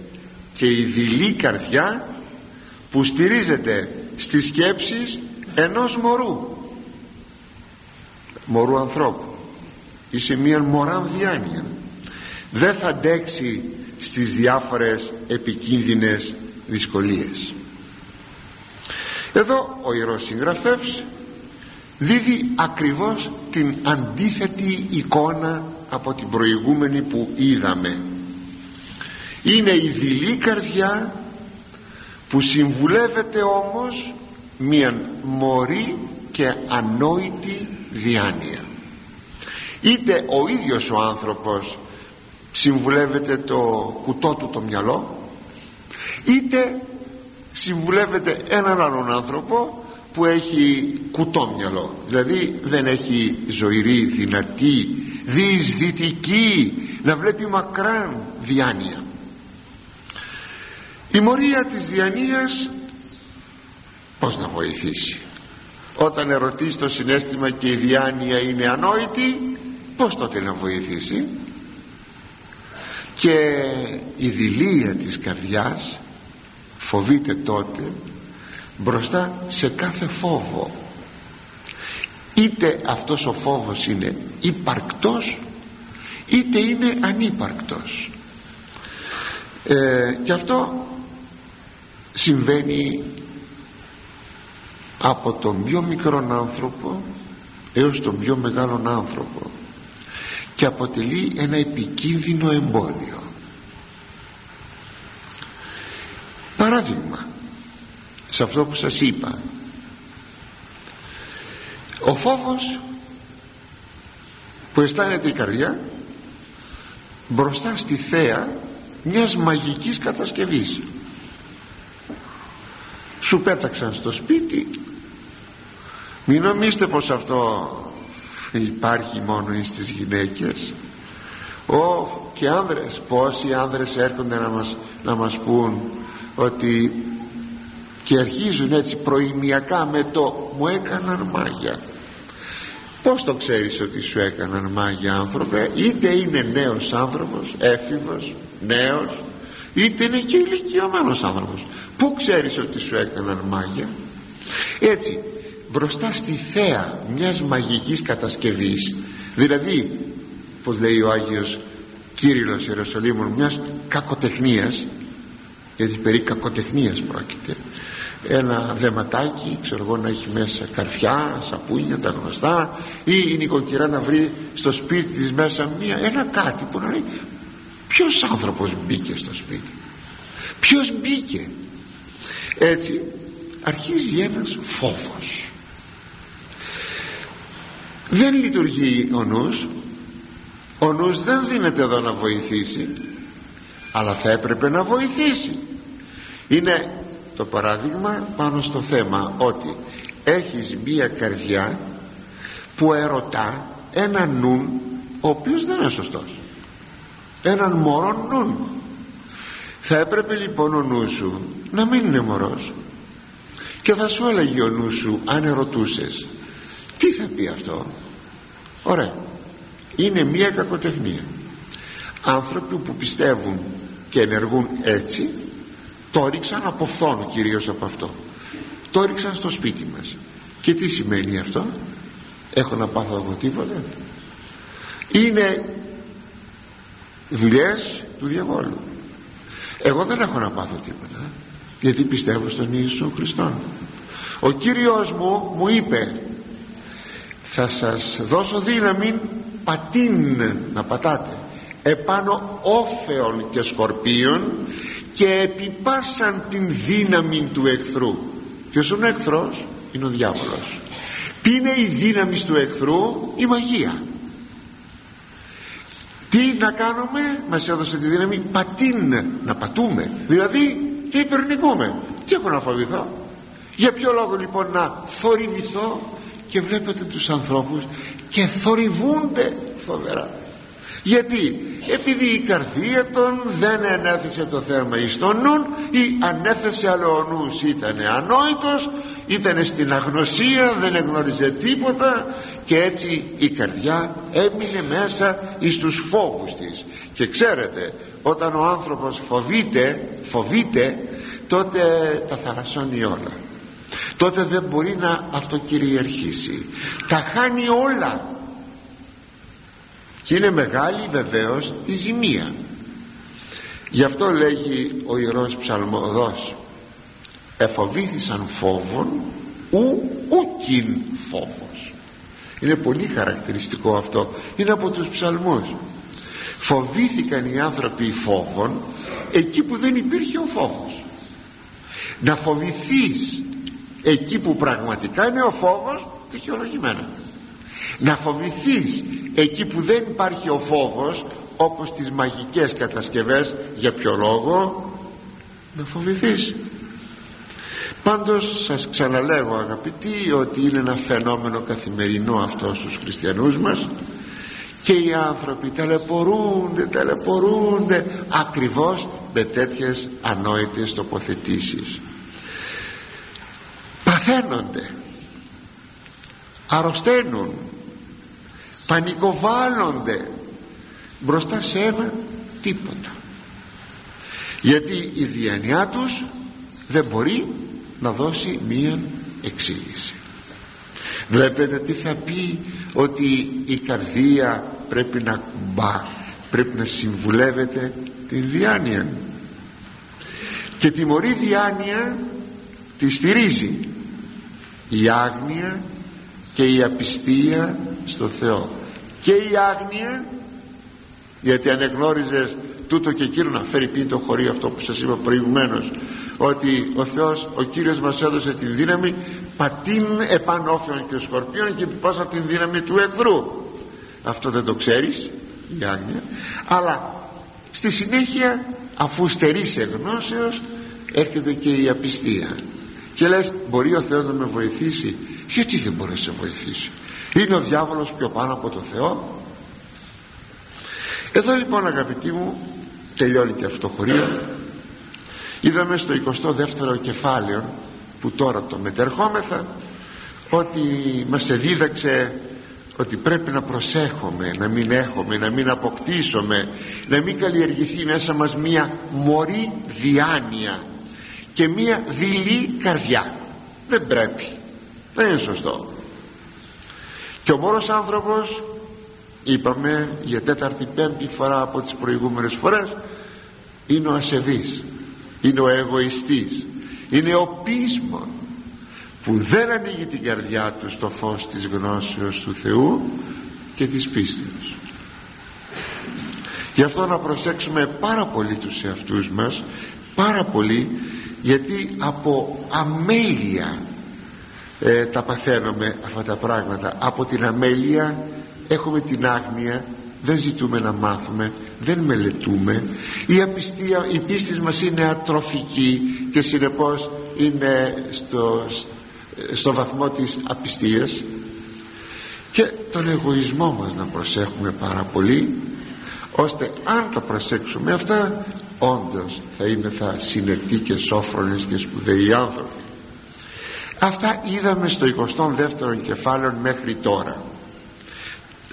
και η δειλή καρδιά που στηρίζεται στις σκέψεις ενός μωρού μωρού ανθρώπου. Ή σε μια μωρά διάνοια δεν θα αντέξει στις διάφορες επικίνδυνες δυσκολίες. Εδώ ο Ιερός Συγγραφεύς δίδει ακριβώς την αντίθετη εικόνα από την προηγούμενη που είδαμε. Είναι η δειλή καρδιά που συμβουλεύεται όμως μια μωρή και ανόητη διάνοια. Είτε ο ίδιος ο άνθρωπος συμβουλεύεται το κουτό του το μυαλό είτε συμβουλεύεται έναν άλλον άνθρωπο που έχει κουτό μυαλό. Δηλαδή δεν έχει ζωηρή, δυνατή διεισδυτική να βλέπει μακράν διάνοια. Η μορία της διανοίας πως να βοηθήσει; Όταν ερωτήσεις το συνέστημα και η διάνοια είναι ανόητη πως τότε να βοηθήσει; Και η δηλία της καρδιάς φοβείται τότε μπροστά σε κάθε φόβο. Είτε αυτός ο φόβος είναι υπαρκτός είτε είναι ανύπαρκτος. Ε, και αυτό συμβαίνει από τον πιο μικρόν άνθρωπο έως τον πιο μεγάλον άνθρωπο και αποτελεί ένα επικίνδυνο εμπόδιο. Παράδειγμα σε αυτό που σας είπα ο φόβος που αισθάνεται η καρδιά μπροστά στη θέα μιας μαγικής κατασκευής. Σου πέταξαν στο σπίτι μην νομίζετε πως αυτό υπάρχει μόνο στις γυναίκες. Ω, και άνδρες πόσοι άνδρες έρχονται να μας, να μας πούν ότι και αρχίζουν έτσι προημιακά με το μου έκαναν μάγια πως το ξέρεις ότι σου έκαναν μάγια άνθρωπε; Είτε είναι νέος άνθρωπος έφηβος νέος είτε είναι και ηλικιωμένος άνθρωπος. Πού ξέρεις ότι σου έκαναν μάγια; Έτσι μπροστά στη θέα μιας μαγικής κατασκευής. Δηλαδή πως λέει ο Άγιος Κύριλλος Ιεροσολύμων μιας κακοτεχνίας γιατί περί κακοτεχνίας πρόκειται. Ένα δεματάκι ξέρω εγώ να έχει μέσα καρφιά, σαπούνια τα γνωστά ή η νοικοκυρά να βρει στο σπίτι της μέσα μία, ένα κάτι που να λέει ποιος άνθρωπος μπήκε στο σπίτι; Ποιος μπήκε; Έτσι αρχίζει ένας φόβος δεν λειτουργεί ο νους. Ο νους δεν δίνεται εδώ να βοηθήσει αλλά θα έπρεπε να βοηθήσει. Είναι το παράδειγμα πάνω στο θέμα ότι έχεις μία καρδιά που ερωτά έναν νουν ο οποίος δεν είναι σωστός. Έναν μωρό νουν. Θα έπρεπε λοιπόν ο νους σου να μην είναι μωρός. Και θα σου έλεγε ο νους σου αν ερωτούσες τι θα πει αυτό; Ωραία. Είναι μία κακοτεχνία. Άνθρωποι που πιστεύουν και ενεργούν έτσι το ρίξαν από φθόνο κυρίως από αυτό. Το ρίξαν στο σπίτι μας. Και τι σημαίνει αυτό; Έχω να πάθω εγώ τίποτα; Είναι δουλειές του διαβόλου. Εγώ δεν έχω να πάθω τίποτα γιατί πιστεύω στον Ιησού Χριστό ο Κύριος μου μου είπε θα σας δώσω δύναμη πατίν να πατάτε επάνω όφεων και σκορπίων και επιπάσαν την δύναμη του εχθρού. Ποιος είναι ο εχθρός; Είναι ο διάβολος. Τι είναι η δύναμη του εχθρού; Η μαγεία. Τι να κάνουμε; Μας έδωσε τη δύναμη πατίν να πατούμε. Δηλαδή υπερνικούμε τι έχω να φοβηθώ; Για ποιο λόγο λοιπόν να θορυβηθώ; Και βλέπετε τους ανθρώπους και θορυβούνται φοβερά. Γιατί; Επειδή η καρδία των δεν ενέθεσε το θέμα εις τον νουν ή ανέθεσε αλλά ο νους ήταν ανόητος ήταν στην αγνωσία δεν εγνώριζε τίποτα και έτσι η καρδιά έμεινε μέσα εις τους φόβους της. Και ξέρετε όταν ο άνθρωπος φοβείται φοβείται τότε τα θαλασσώνει όλα τότε δεν μπορεί να αυτοκυριαρχήσει. Τα χάνει όλα. Και είναι μεγάλη βεβαίως η ζημία. Γι' αυτό λέγει ο Ιερός Ψαλμοδός εφοβήθησαν φόβων ου ουκιν φόβος είναι πολύ χαρακτηριστικό αυτό. Είναι από τους ψαλμούς. Φοβήθηκαν οι άνθρωποι φόβων εκεί που δεν υπήρχε ο φόβος να φοβηθείς εκεί που πραγματικά είναι ο φόβος δικαιολογημένα. Να φοβηθείς εκεί που δεν υπάρχει ο φόβος όπως τις μαγικές κατασκευές για ποιο λόγο να φοβηθείς. Πάντως σας ξαναλέγω αγαπητοί ότι είναι ένα φαινόμενο καθημερινό αυτό στους χριστιανούς μας και οι άνθρωποι ταλαιπωρούνται, ταλαιπωρούνται ακριβώς με τέτοιες ανόητες τοποθετήσεις παθαίνονται αρρωσταίνουν πανικοβάλλονται μπροστά σε ένα τίποτα. Γιατί η διάνοιά τους δεν μπορεί να δώσει μία εξήγηση. Βλέπετε τι θα πει ότι η καρδία πρέπει να κουμπά πρέπει να συμβουλεύεται την διάνοια. Και τη μωρή διάνοια τη στηρίζει η άγνοια και η απιστία στο Θεό. Και η άγνοια γιατί αν εγνώριζες τούτο και εκείνο να φέρει πει το χωρίο αυτό που σας είπα προηγουμένως ότι ο Θεός ο Κύριος μας έδωσε την δύναμη πατήν επανόφιον και σκορπίων και επιπάσα την δύναμη του εχθρού. Αυτό δεν το ξέρεις η άγνοια. Αλλά στη συνέχεια αφού στερείς εγνώσεως έρχεται και η απιστία και λες μπορεί ο Θεός να με βοηθήσει γιατί δεν μπορεί να σε βοηθήσει; Είναι ο διάβολος πιο πάνω από το Θεό. Εδώ λοιπόν αγαπητοί μου τελειώνει και αυτό το χωρίο είδαμε στο 22ο κεφάλαιο που τώρα το μετερχόμεθα ότι μας εδίδαξε ότι πρέπει να προσέχουμε να μην έχουμε, να μην αποκτήσουμε να μην καλλιεργηθεί μέσα μας μία μωρή διάνοια και μία δειλή καρδιά. Δεν πρέπει. Δεν είναι σωστό. Και ο μόνος άνθρωπος είπαμε για τέταρτη πέμπτη φορά από τις προηγούμενες φορές είναι ο ασεβής. Είναι ο εγωιστής. Είναι ο πείσμον που δεν ανοίγει την καρδιά του στο φως της γνώσεως του Θεού και της πίστης. Γι' αυτό να προσέξουμε πάρα πολύ τους εαυτούς μας πάρα πολύ γιατί από αμέλεια ε, τα παθαίνουμε αυτά τα πράγματα. Από την αμέλεια έχουμε την άγνοια δεν ζητούμε να μάθουμε δεν μελετούμε. Η, απιστία, η πίστη μας είναι ατροφική και συνεπώς είναι στο, στο βαθμό της απιστίας. Και τον εγωισμό μας να προσέχουμε πάρα πολύ ώστε αν τα προσέξουμε αυτά όντως θα είμαι θα συνετοί και σόφρονες και σπουδαίοι άνθρωποι. Αυτά είδαμε στο 22ο κεφάλαιο μέχρι τώρα.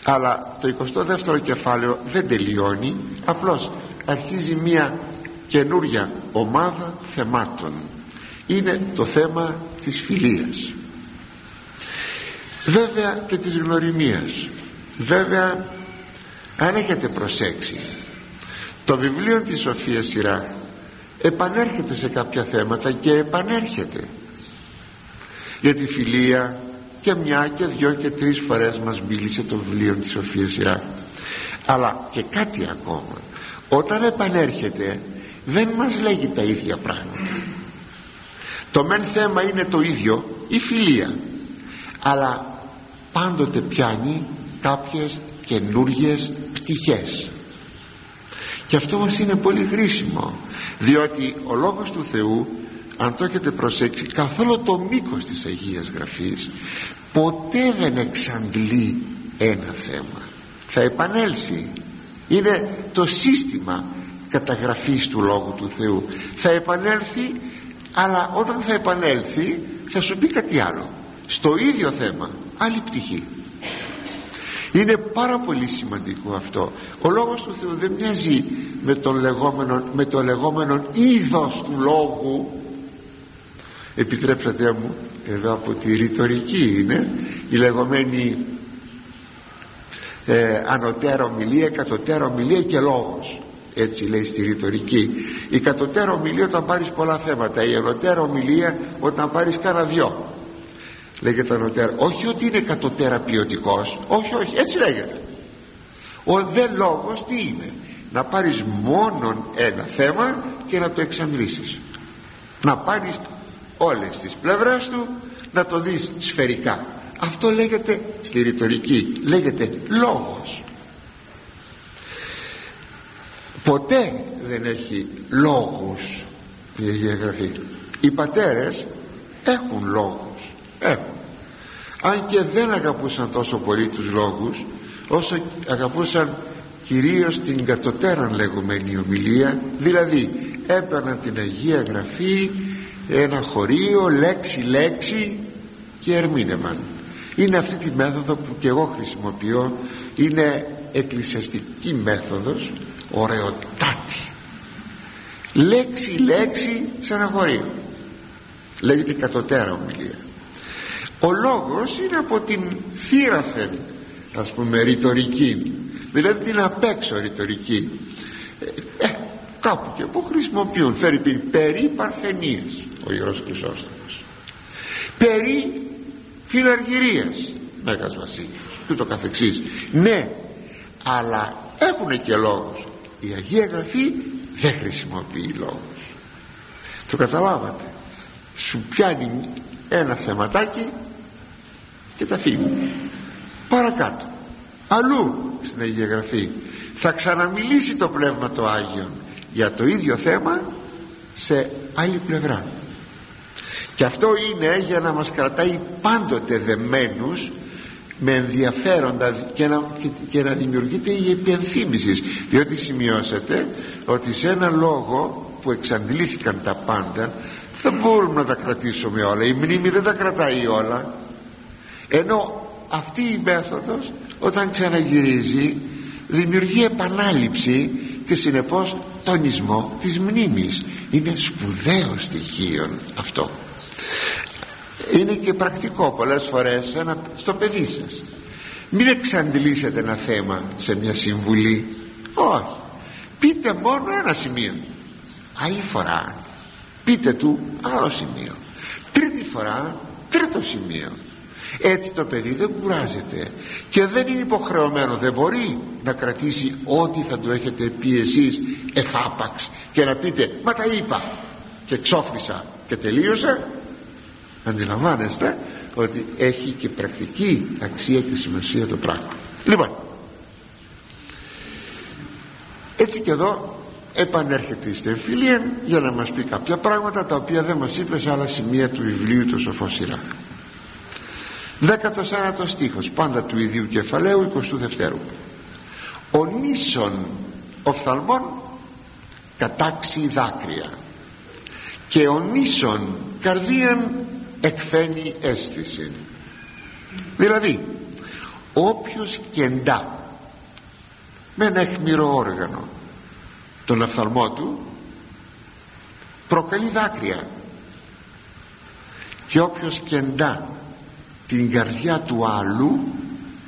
Αλλά το 22ο κεφάλαιο δεν τελειώνει απλώς αρχίζει μια καινούρια ομάδα θεμάτων. Είναι το θέμα της φιλίας. Βέβαια και της γνωριμίας. Βέβαια αν έχετε προσέξει το βιβλίο της Σοφίας Σειρά επανέρχεται σε κάποια θέματα και επανέρχεται. Για τη φιλία και μια και δυο και τρεις φορές μας μίλησε το βιβλίο της Σοφίας Σειρά αλλά και κάτι ακόμα. Όταν επανέρχεται δεν μας λέγει τα ίδια πράγματα. Το μεν θέμα είναι το ίδιο η φιλία. Αλλά πάντοτε πιάνει κάποιες καινούργιες πτυχές και αυτό μας είναι πολύ χρήσιμο διότι ο Λόγος του Θεού αν το έχετε προσέξει καθόλου το μήκος της Αγίας Γραφής ποτέ δεν εξαντλεί ένα θέμα. Θα επανέλθει. Είναι το σύστημα καταγραφής του Λόγου του Θεού. Θα επανέλθει αλλά όταν θα επανέλθει θα σου πει κάτι άλλο. Στο ίδιο θέμα άλλη πτυχή είναι πάρα πολύ σημαντικό αυτό. Ο λόγος του Θεού δεν μοιάζει με, τον λεγόμενο, με το λεγόμενο είδος του λόγου. Επιτρέψατε μου εδώ από τη ρητορική είναι η λεγόμενη ε, ανωτέρα ομιλία, κατωτέρα ομιλία και λόγος. Έτσι λέει στη ρητορική. Η κατωτέρα ομιλία όταν πάρεις πολλά θέματα η ανωτέρα ομιλία όταν πάρεις κάνα δυο λέγεται ανωτέρα. Όχι ότι είναι κατωτέρα ποιοτικό, όχι όχι. Έτσι λέγεται. Ο δε λόγος τι είναι; Να πάρεις μόνον ένα θέμα και να το εξαντλήσεις. Να πάρεις όλες τις πλευρές του να το δεις σφαιρικά. Αυτό λέγεται στη ρητορική λέγεται λόγος. Ποτέ δεν έχει λόγους η Αγία Γραφή. Οι πατέρες έχουν λόγους έχουν αν και δεν αγαπούσαν τόσο πολύ τους λόγους όσο αγαπούσαν κυρίως την κατωτέραν λεγόμενη ομιλία δηλαδή έπαιρναν την Αγία Γραφή ένα χωρίο λέξη λέξη και ερμήνευαν. Είναι αυτή τη μέθοδο που και εγώ χρησιμοποιώ. Είναι εκκλησιαστική μέθοδος ωραιοτάτη. Λέξη λέξη σε ένα χωρίο. Λέγεται κατωτέρα ομιλία ο λόγος είναι από την θύραθεν ας πούμε ρητορική. Δηλαδή την απέξω ρητορική. Ε, ε, κάπου και που χρησιμοποιούν. Φέρει περί παρθενίας ο Ιερός Χρυσόστομος. Περί φιλαργυρίας Μέγας Βασίλειος και το καθεξής. Ναι αλλά έχουν και λόγους. Η Αγία Γραφή δεν χρησιμοποιεί λόγους. Το καταλάβατε. Σου πιάνει ένα θεματάκι και τα φύγει. Παρακάτω. Αλλού στην Αγία Γραφή θα ξαναμιλήσει το Πνεύμα το Άγιον για το ίδιο θέμα σε άλλη πλευρά. Και αυτό είναι για να μας κρατάει πάντοτε δεμένους με ενδιαφέροντα και να, και, να δημιουργείται η επενθύμηση διότι σημειώσατε ότι σε ένα λόγο που εξαντλήθηκαν τα πάντα δεν μπορούμε να τα κρατήσουμε όλα. Η μνήμη δεν τα κρατάει όλα ενώ αυτή η μέθοδος όταν ξαναγυρίζει δημιουργεί επανάληψη και συνεπώς τονισμό της μνήμης. Είναι σπουδαίο στοιχείο αυτό. Είναι και πρακτικό πολλές φορές στο παιδί σας. Μην εξαντλήσετε ένα θέμα σε μια συμβουλή. Όχι. Πείτε μόνο ένα σημείο. Άλλη φορά πείτε του άλλο σημείο. Τρίτη φορά τρίτο σημείο έτσι το παιδί δεν κουράζεται και δεν είναι υποχρεωμένο δεν μπορεί να κρατήσει ό,τι θα του έχετε πει εσείς εφάπαξ και να πείτε μα τα είπα και ξόφλησα και τελείωσα. Αντιλαμβάνεστε ότι έχει και πρακτική αξία και σημασία το πράγμα. Λοιπόν έτσι και εδώ επανέρχεται στην εμφυλία για να μας πει κάποια πράγματα τα οποία δεν μας είπε σε άλλα σημεία του βιβλίου του Σοφό Σιράχ 14ο στίχος πάντα του ιδίου κεφαλαίου 22 ο νήσων οφθαλμών κατάξει δάκρυα και ο νήσων καρδίαν εκφαίνει αίσθηση. Δηλαδή όποιος κεντά με ένα αιχμηρό όργανο τον οφθαλμό του προκαλεί δάκρυα. Και όποιος κεντά την καρδιά του άλλου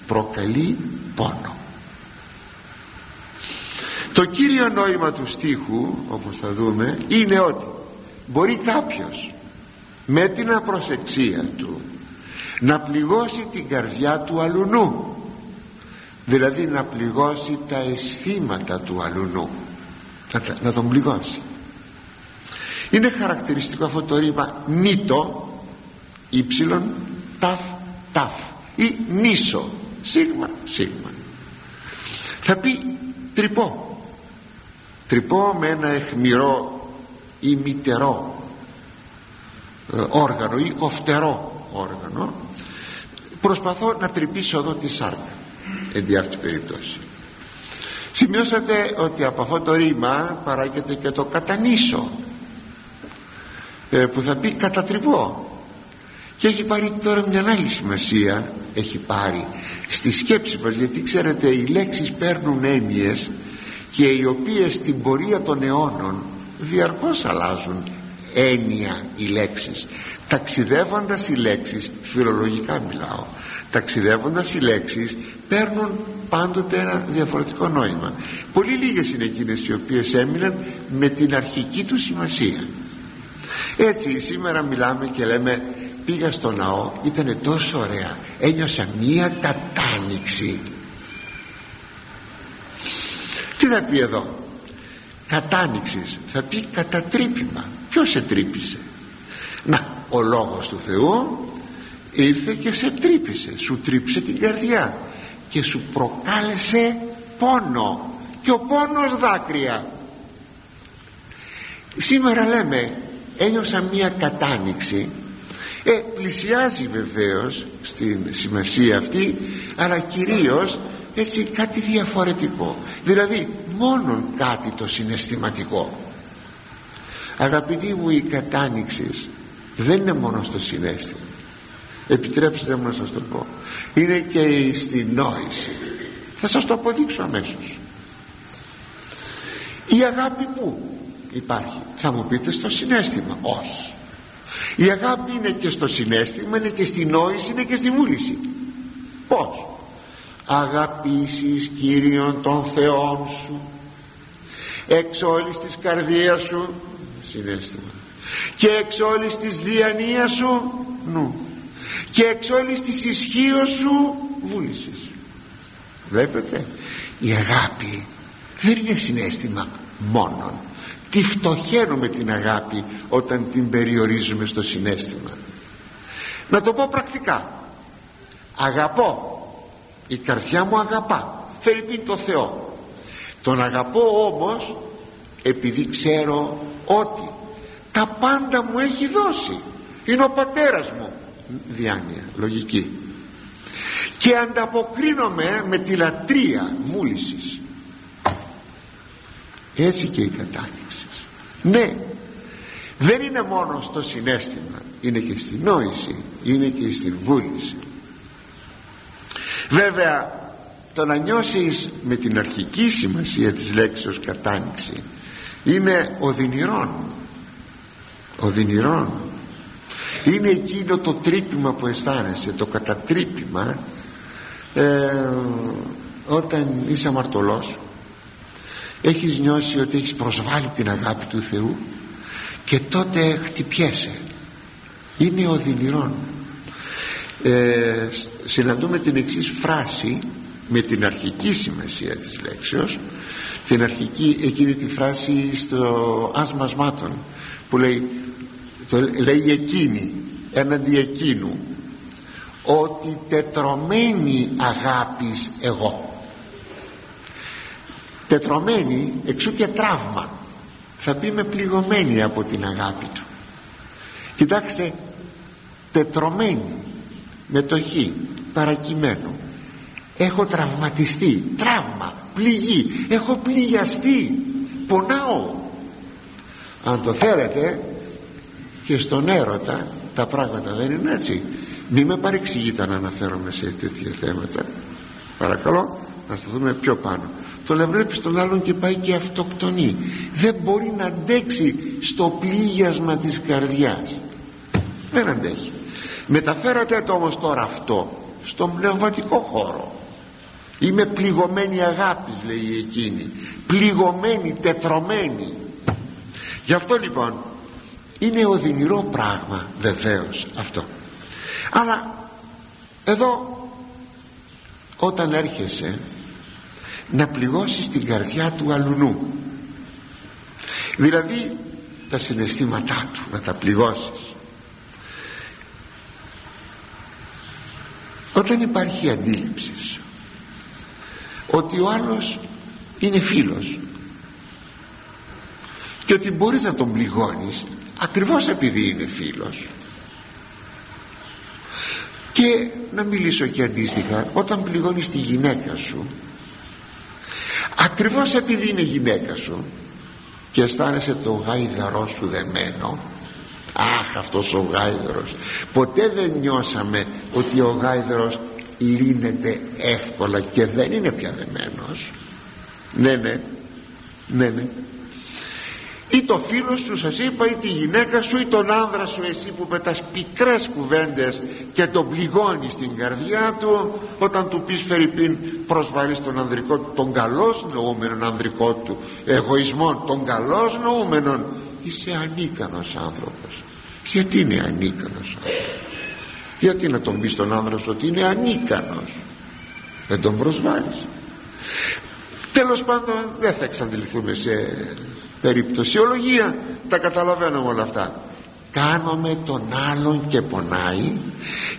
προκαλεί πόνο. Το κύριο νόημα του στίχου όπως θα δούμε είναι ότι μπορεί κάποιος με την απροσεξία του να πληγώσει την καρδιά του αλουνού. Δηλαδή να πληγώσει τα αισθήματα του αλουνού. Να, να τον πληγώσει. Είναι χαρακτηριστικό αυτό το ρήμα νήτο ύψιλον ταφ ταφ. Ή νήσο σίγμα σίγμα. Θα πει τρυπώ. Τρυπώ με ένα εχμηρό ή μητερό ε, όργανο ή κοφτερό όργανο. Προσπαθώ να τρυπήσω εδώ τη σάρκα εν τη αυτή περίπτωση σημειώσατε ότι από αυτό το ρήμα παράγεται και το κατανήσω ε, που θα πει κατατριβώ και έχει πάρει τώρα μια άλλη σημασία έχει πάρει στη σκέψη μας γιατί ξέρετε οι λέξεις παίρνουν έννοιες και οι οποίες στην πορεία των αιώνων διαρκώς αλλάζουν έννοια οι λέξεις. Ταξιδεύοντας οι λέξεις φιλολογικά μιλάω ταξιδεύοντας οι λέξεις παίρνουν πάντοτε ένα διαφορετικό νόημα. Πολύ λίγες είναι εκείνες οι οποίες έμειναν με την αρχική του σημασία. Έτσι σήμερα μιλάμε και λέμε πήγα στο ναό ήταν τόσο ωραία. Ένιωσα μία κατάνοιξη τι θα πει εδώ; Κατάνοιξης θα πει κατατρύπημα. Ποιος σε τρύπησε; Να ο λόγος του Θεού ήρθε και σε τρύπησε. Σου τρύπησε την καρδιά και σου προκάλεσε πόνο. Και ο πόνος δάκρυα. Σήμερα λέμε ένιωσα μία κατάνοιξη ε, πλησιάζει βεβαίως στην σημασία αυτή αλλά κυρίως έτσι κάτι διαφορετικό. Δηλαδή μόνον κάτι το συναισθηματικό. Αγαπητοί μου η κατάνοιξη δεν είναι μόνο στο συνέστημα. Επιτρέψτε μου να σας το πω. Είναι και στη νόηση θα σας το αποδείξω αμέσως. Η αγάπη που υπάρχει θα μου πείτε στο συνέστημα. Όχι η αγάπη είναι και στο συνέστημα είναι και στη νόηση είναι και στη βούληση πως αγαπήσεις Κύριον των Θεών σου εξ όλης της καρδίας σου συνέστημα. Και εξ όλης της διανοίας σου νου. Και εξ όλης της ισχύως σου βούλησης. Βλέπετε η αγάπη δεν είναι συνέστημα μόνον τη φτωχαίνουμε την αγάπη όταν την περιορίζουμε στο συνέστημα. Να το πω πρακτικά. Αγαπώ. Η καρδιά μου αγαπά. Φέρει το Θεό. Τον αγαπώ όμως επειδή ξέρω ότι τα πάντα μου έχει δώσει. Είναι ο πατέρας μου. Διάνοια. Λογική. Και ανταποκρίνομαι με τη λατρεία βούλησης έτσι και η κατάληξη ναι. Δεν είναι μόνο στο συνέστημα είναι και στη νόηση είναι και στην βούληση. Βέβαια το να νιώσεις με την αρχική σημασία της λέξης κατάνοιξη είναι οδυνηρών. Οδυνηρών. Είναι εκείνο το τρύπημα που αισθάνεσαι το κατατρύπημα ε, όταν είσαι αμαρτωλός έχεις νιώσει ότι έχεις προσβάλει την αγάπη του Θεού και τότε χτυπιέσαι. Είναι οδυνηρών ε, συναντούμε την εξής φράση με την αρχική σημασία της λέξεως. Την αρχική εκείνη τη φράση στο άσμασμάτων που λέει το λέει εκείνη έναντι εκείνου ότι τετρωμένη αγάπης εγώ τετρωμένη εξού και τραύμα. Θα πει με πληγωμένη από την αγάπη του. Κοιτάξτε τετρωμένη με το χ παρακειμένο. Έχω τραυματιστεί τραύμα, πληγή έχω πληγιαστεί πονάω. Αν το θέλετε και στον έρωτα τα πράγματα δεν είναι έτσι. Μη με παρεξηγείτε να αναφέρομαι σε τέτοια θέματα. Παρακαλώ να σταθούμε πιο πάνω το βλέπει τον άλλον και πάει και αυτοκτονεί. Δεν μπορεί να αντέξει στο πλήγιασμα της καρδιάς. Δεν αντέχει. Μεταφέρατε το όμως τώρα αυτό στον πνευματικό χώρο. Είμαι πληγωμένη αγάπης λέει εκείνη. Πληγωμένη, τετρωμένη. Γι' αυτό λοιπόν είναι οδυνηρό πράγμα βεβαίως αυτό. Αλλά εδώ όταν έρχεσαι να πληγώσεις την καρδιά του αλουνού. Δηλαδή τα συναισθήματά του να τα πληγώσεις. Όταν υπάρχει αντίληψη ότι ο άλλος είναι φίλος και ότι μπορείς να τον πληγώνεις ακριβώς επειδή είναι φίλος και να μιλήσω και αντίστοιχα όταν πληγώνεις τη γυναίκα σου ακριβώς επειδή είναι γυναίκα σου και αισθάνεσαι το γάιδαρό σου δεμένο αχ αυτός ο γάιδαρος. Ποτέ δεν νιώσαμε ότι ο γάιδαρος λύνεται εύκολα και δεν είναι πια δεμένος. Ναι ναι. Ναι ναι ή το φίλο σου σας είπα ή τη γυναίκα σου ή τον άνδρα σου εσύ που με τας πικρές κουβέντες και τον πληγώνεις στην καρδιά του όταν του πεις Φερρυπίν προσβάλλεις τον ανδρικό τον καλός νοούμενον ανδρικό του. Εγωισμό τον καλός νοούμενον. Είσαι ανίκανος άνθρωπος. Γιατί είναι ανίκανος άνθρωπος; Γιατί να τον πεις τον άνδρα σου ότι είναι ανίκανος; Δεν τον προσβάλλεις. Τέλος πάντων δεν θα εξαντληθούμε σε περιπτωσιολογία. Τα καταλαβαίνουμε όλα αυτά. Κάνουμε τον άλλον και πονάει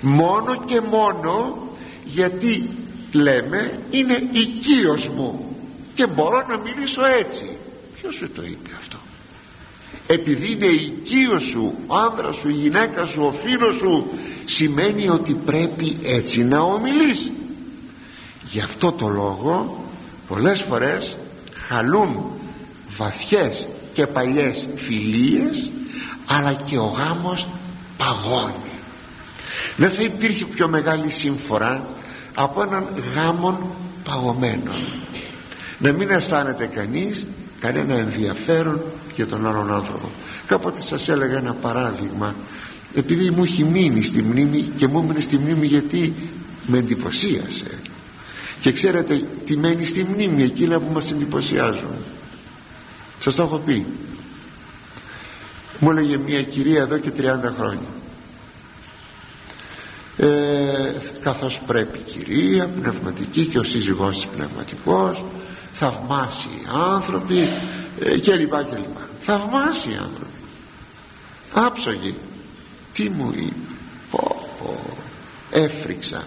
μόνο και μόνο γιατί λέμε είναι οικείος μου και μπορώ να μιλήσω έτσι ποιος σου το είπε αυτό; Επειδή είναι οικείος σου ο άνδρας σου, η γυναίκα σου, ο φίλος σου σημαίνει ότι πρέπει έτσι να ομιλείς. Γι' αυτό το λόγο πολλές φορές χαλούν βαθιές και παλιές φιλίες αλλά και ο γάμος παγώνει. Δεν θα υπήρχε πιο μεγάλη σύμφορα από έναν γάμο παγωμένο. Να μην αισθάνεται κανείς κανένα ενδιαφέρον για τον άλλον άνθρωπο. Κάποτε σας έλεγα ένα παράδειγμα επειδή μου έχει μείνει στη μνήμη και μου έμεινε στη μνήμη γιατί με εντυπωσίασε. Και ξέρετε τι μένει στη μνήμη εκείνα που μας εντυπωσιάζουν σας το έχω πει. Μου έλεγε μια κυρία εδώ και 30 χρόνια. Ε, καθώς πρέπει κυρία πνευματική και ο σύζυγός της πνευματικός θαυμάσιοι άνθρωποι ε, και λοιπά και λοιπά. Θαυμάσιοι άνθρωποι. Άψογοι. Τι μου είπε. Πω πω. Έφρυξα.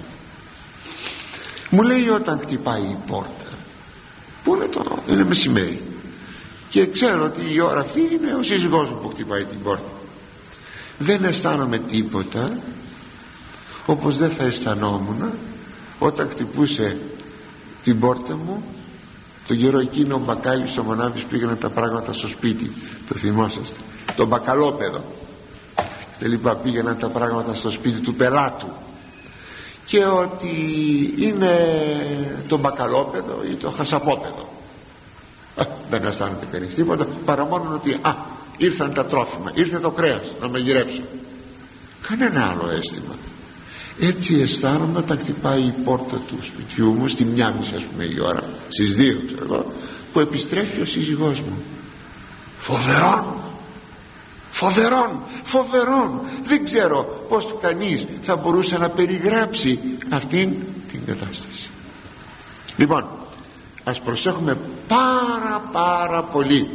Μου λέει όταν χτυπάει η πόρτα. Που είναι το είναι μεσημέρι και ξέρω ότι η ώρα αυτή είναι ο σύζυγός μου που χτυπάει την πόρτα. Δεν αισθάνομαι τίποτα όπως δεν θα αισθανόμουν όταν χτυπούσε την πόρτα μου τον καιρό εκείνο ο Μπακάλης ο Μονάβης πήγαινε τα πράγματα στο σπίτι. Το θυμόσαστε. Τον Μπακαλόπεδο. Και λοιπά πήγαιναν τα πράγματα στο σπίτι του πελάτου. Και ότι είναι το μπακαλόπεδο ή το χασαπόπεδο δεν αισθάνεται κανείς τίποτα παρά μόνο ότι α, ήρθαν τα τρόφιμα ήρθε το κρέας να μαγειρέψω κανένα άλλο αίσθημα. Έτσι αισθάνομαι όταν χτυπάει η πόρτα του σπιτιού μου στη μια μισή ας πούμε η ώρα στις δύο ξέρω εγώ που επιστρέφει ο σύζυγός μου. Φοβερόν! Φοβερόν! Φοβερόν! Δεν ξέρω πως κανείς θα μπορούσε να περιγράψει αυτήν την κατάσταση. Λοιπόν ας προσέχουμε πάρα πάρα πολύ.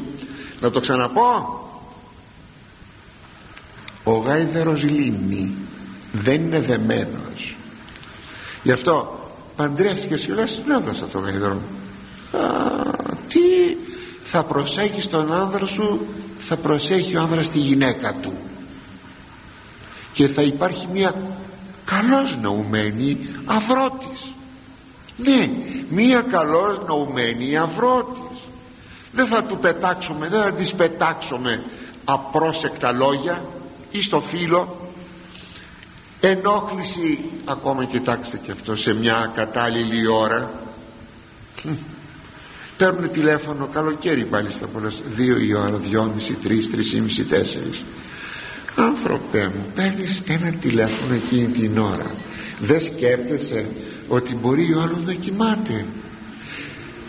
Να το ξαναπώ. Ο γάιδερος λύνει δεν είναι δεμένος. Γι' αυτό παντρεύτηκες και λες ναι δώσα το γαϊδρό μου τι θα προσέχεις τον άνδρα σου θα προσέχει ο άνδρας τη γυναίκα του και θα υπάρχει μια καλώς νοουμένη αυρότης ναι μια καλώς νοουμένη αυρότης δεν θα του πετάξουμε δεν θα της πετάξουμε απρόσεκτα λόγια ή στο φίλο ενόχληση ακόμα κοιτάξτε και αυτό σε μια κατάλληλη ώρα. Παίρνουν τηλέφωνο καλοκαίρι πάλι στα πολλές δύο η ώρα, δυόμιση, τρεις, τρισήμιση, τέσσερις. Άνθρωπέ μου παίρνεις ένα τηλέφωνο εκείνη την ώρα. Δεν σκέφτεσαι ότι μπορεί ο άλλος να κοιμάται.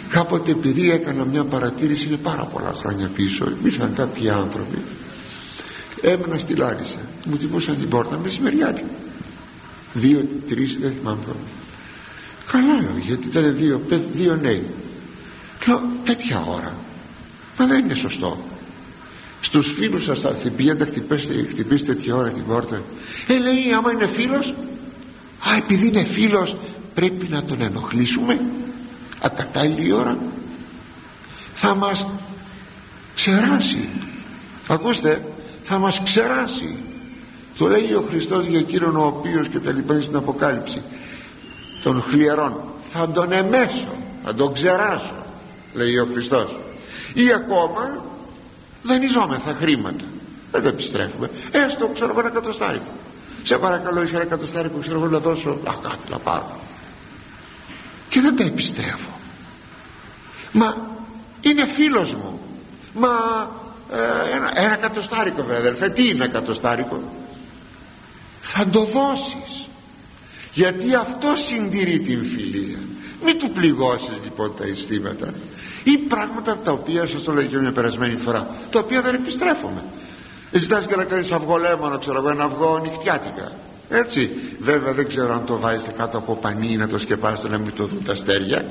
Κάποτε επειδή έκανα μια παρατήρηση είναι πάρα πολλά χρόνια πίσω ήρθαν κάποιοι άνθρωποι έμενα στη Λάρισα μου τυπούσαν την πόρτα μεσημεριάτικα δύο, τρεις, δεν θυμάμαι καλά λέω γιατί ήταν δύο, δύο νέοι. Λέω τέτοια ώρα. Μα δεν είναι σωστό. Στους φίλους σας θα πηγαίνετε χτυπήσετε, χτυπήσετε τέτοια ώρα την πόρτα. Ε λέει άμα είναι φίλος. Α επειδή είναι φίλος πρέπει να τον ενοχλήσουμε. Ακατάλληλη ώρα. Θα μας ξεράσει. Ακούστε θα μας ξεράσει. Το λέει ο Χριστός για εκείνον ο οποίος και τα λοιπά στην Αποκάλυψη. Των χλιαρών θα τον εμέσω θα τον ξεράσω λέει ο Χριστός. Ή ακόμα δανειζόμεθα χρήματα. Δεν τα επιστρέφουμε. Έστω ξέρω εγώ ένα κατοστάρικο. Σε παρακαλώ είσαι ένα κατοστάρικο ξέρω εγώ να δώσω. Α κάτι να πάρω και δεν τα επιστρέφω. Μα είναι φίλος μου. Μα ε, ένα, ένα κατοστάρικο βέβαια αδελφέ. Τι είναι κατοστάρικο; Θα το δώσεις. Γιατί αυτό συντηρεί την φιλία. Μην του πληγώσεις λοιπόν τα αισθήματα. Ή πράγματα τα οποία σας το λέω και μια περασμένη φορά τα οποία δεν επιστρέφουμε ζητάς και να κάνεις αυγολέμονο ξέρω εγώ ένα αυγό νυχτιάτικα έτσι. Βέβαια δεν ξέρω αν το βάζετε κάτω από πανί να το σκεπάσετε να μην το δουν τα αστέρια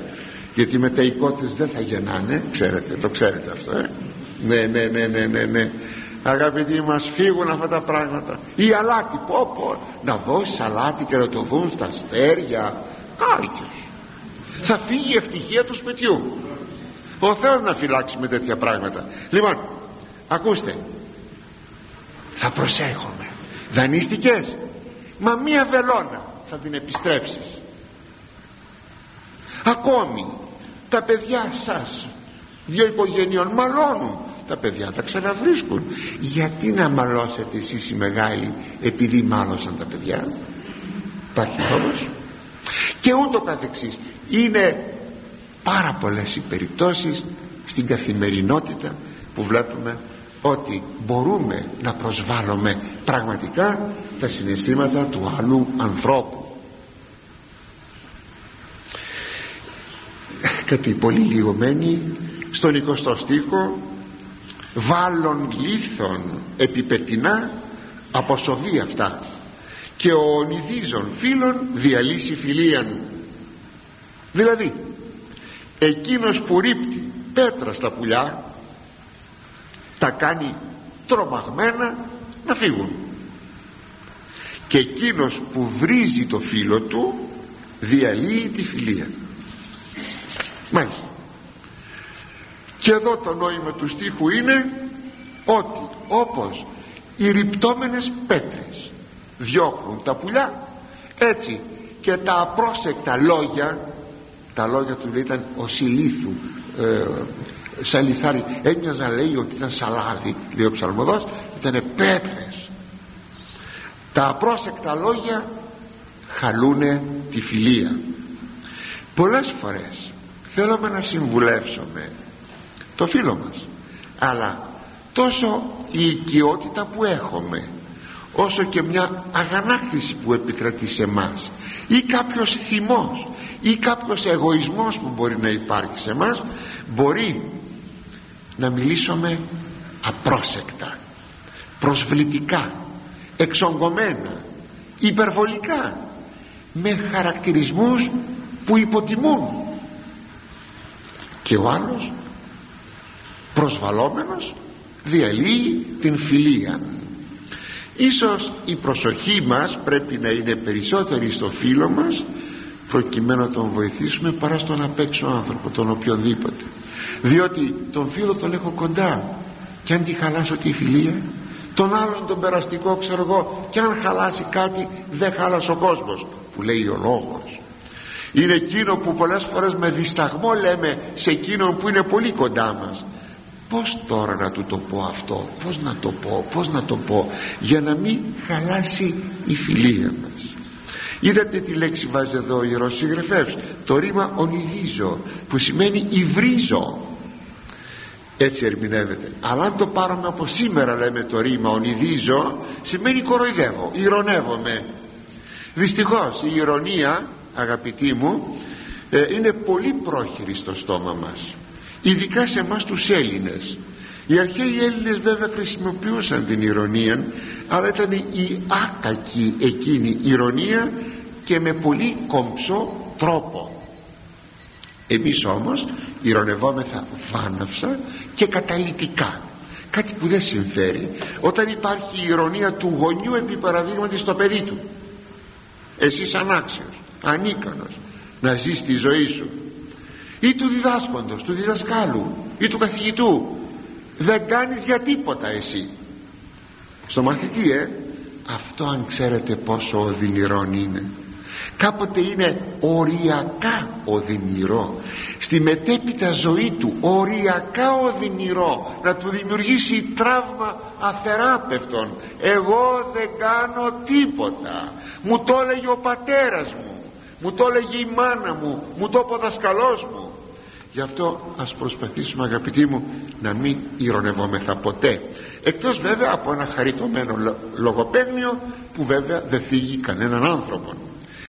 γιατί με τα οικότες δεν θα γεννάνε. Ξέρετε το ξέρετε αυτό ε; ναι ναι ναι ναι ναι, ναι. αγαπητοί μας φύγουν αυτά τα πράγματα. Ή αλάτι πω πω να δώσεις αλάτι και να το δουν στα αστέρια. Κάρικιος θα φύγει η ευτυχία του σπιτιού. Ο Θεός να φυλάξει με τέτοια πράγματα. Λοιπόν ακούστε. Θα προσέχουμε. Δανείστηκες; Μα μία βελόνα θα την επιστρέψεις. Ακόμη τα παιδιά σας δύο οικογενειών μαλώνουν. Τα παιδιά τα ξαναβρίσκουν. Γιατί να μαλώσετε εσείς οι μεγάλοι επειδή μάλωσαν τα παιδιά; Υπάρχει όμως και ούτω καθεξής. Είναι πάρα πολλές οι περιπτώσεις στην καθημερινότητα που βλέπουμε ότι μπορούμε να προσβάλλουμε πραγματικά τα συναισθήματα του άλλου ανθρώπου. Κάτι πολύ λιγομένη στον 20ο στίχο βάλων λίθων επιπετεινά αποσοβεί αυτά και ο νηδίζων φίλων διαλύσει φιλίαν δηλαδή εκείνος που ρίπτει πέτρα στα πουλιά τα κάνει τρομαγμένα να φύγουν. Και εκείνος που βρίζει το φίλο του διαλύει τη φιλία. Μάλιστα. Και εδώ το νόημα του στίχου είναι ότι όπως οι ρυπτόμενες πέτρες διώχνουν τα πουλιά έτσι και τα απρόσεκτα λόγια τα λόγια του ήταν ο Σιλήθου ε, σαν λιθάρι. Έμοιαζα λέει ότι ήταν σαλάδι λέει ο ψαλμοδός ήταν πέτρες. Τα απρόσεκτα λόγια χαλούνε τη φιλία. Πολλές φορές θέλουμε να συμβουλεύσουμε το φίλο μας αλλά τόσο η οικειότητα που έχουμε όσο και μια αγανάκτηση που επικρατεί σε μας ή κάποιος θυμός ή κάποιος εγωισμός που μπορεί να υπάρχει σε μας μπορεί να μιλήσουμε απρόσεκτα προσβλητικά εξογκωμένα υπερβολικά με χαρακτηρισμούς που υποτιμούν. Και ο άλλος προσβαλόμενος διαλύει την φιλία. Ίσως η προσοχή μας πρέπει να είναι περισσότερη στο φίλο μας προκειμένου να τον βοηθήσουμε παρά στον απ' έξω άνθρωπο τον οποιοδήποτε διότι τον φίλο τον έχω κοντά. Και αν τη χαλάσω τη φιλία τον άλλον τον περαστικό ξέρω εγώ και αν χαλάσει κάτι δεν χάλασε ο κόσμος που λέει ο λόγος. Είναι εκείνο που πολλές φορές με δισταγμό λέμε σε εκείνον που είναι πολύ κοντά μας. Πως τώρα να του το πω αυτό πως να το πω πως να το πω για να μην χαλάσει η φιλία μας. Είδατε τι λέξη βάζει εδώ ο Ιερός Συγγραφεύς το ρήμα ονειδίζω που σημαίνει υβρίζω έτσι ερμηνεύεται. Αλλά αν το πάρουμε από σήμερα λέμε το ρήμα ονειδίζω σημαίνει κοροϊδεύω, ηρωνεύομαι. Δυστυχώς η ηρωνία αγαπητοί μου ε, είναι πολύ πρόχειρη στο στόμα μας. Ειδικά σε εμάς τους Έλληνες. Οι αρχαίοι Έλληνες βέβαια χρησιμοποιούσαν την ηρωνία αλλά ήταν η άκακη εκείνη ηρωνία και με πολύ κομψό τρόπο εμείς όμως ηρωνευόμεθα βάναυσα και καταλυτικά. Κάτι που δεν συμφέρει όταν υπάρχει η ηρωνία του γονιού επί παραδείγματι στο παιδί του. Εσύ ανάξιος ανίκανος να ζεις τη ζωή σου. Ή του διδάσκοντος, του διδασκάλου ή του καθηγητού. Δεν κάνεις για τίποτα εσύ. Στο μαθητή ε αυτό αν ξέρετε πόσο οδυνηρόν είναι κάποτε είναι οριακά οδυνηρό στη μετέπειτα ζωή του οριακά οδυνηρό να του δημιουργήσει τραύμα αθεράπευτον. Εγώ δεν κάνω τίποτα. Μου το έλεγε ο πατέρας μου. Μου το έλεγε η μάνα μου. Μου το είπε ο δασκαλός μου. Γι' αυτό ας προσπαθήσουμε αγαπητοί μου να μην ηρωνευόμεθα ποτέ. Εκτός βέβαια από ένα χαριτωμένο λογοπαίγνιο που βέβαια δεν φύγει κανέναν άνθρωπον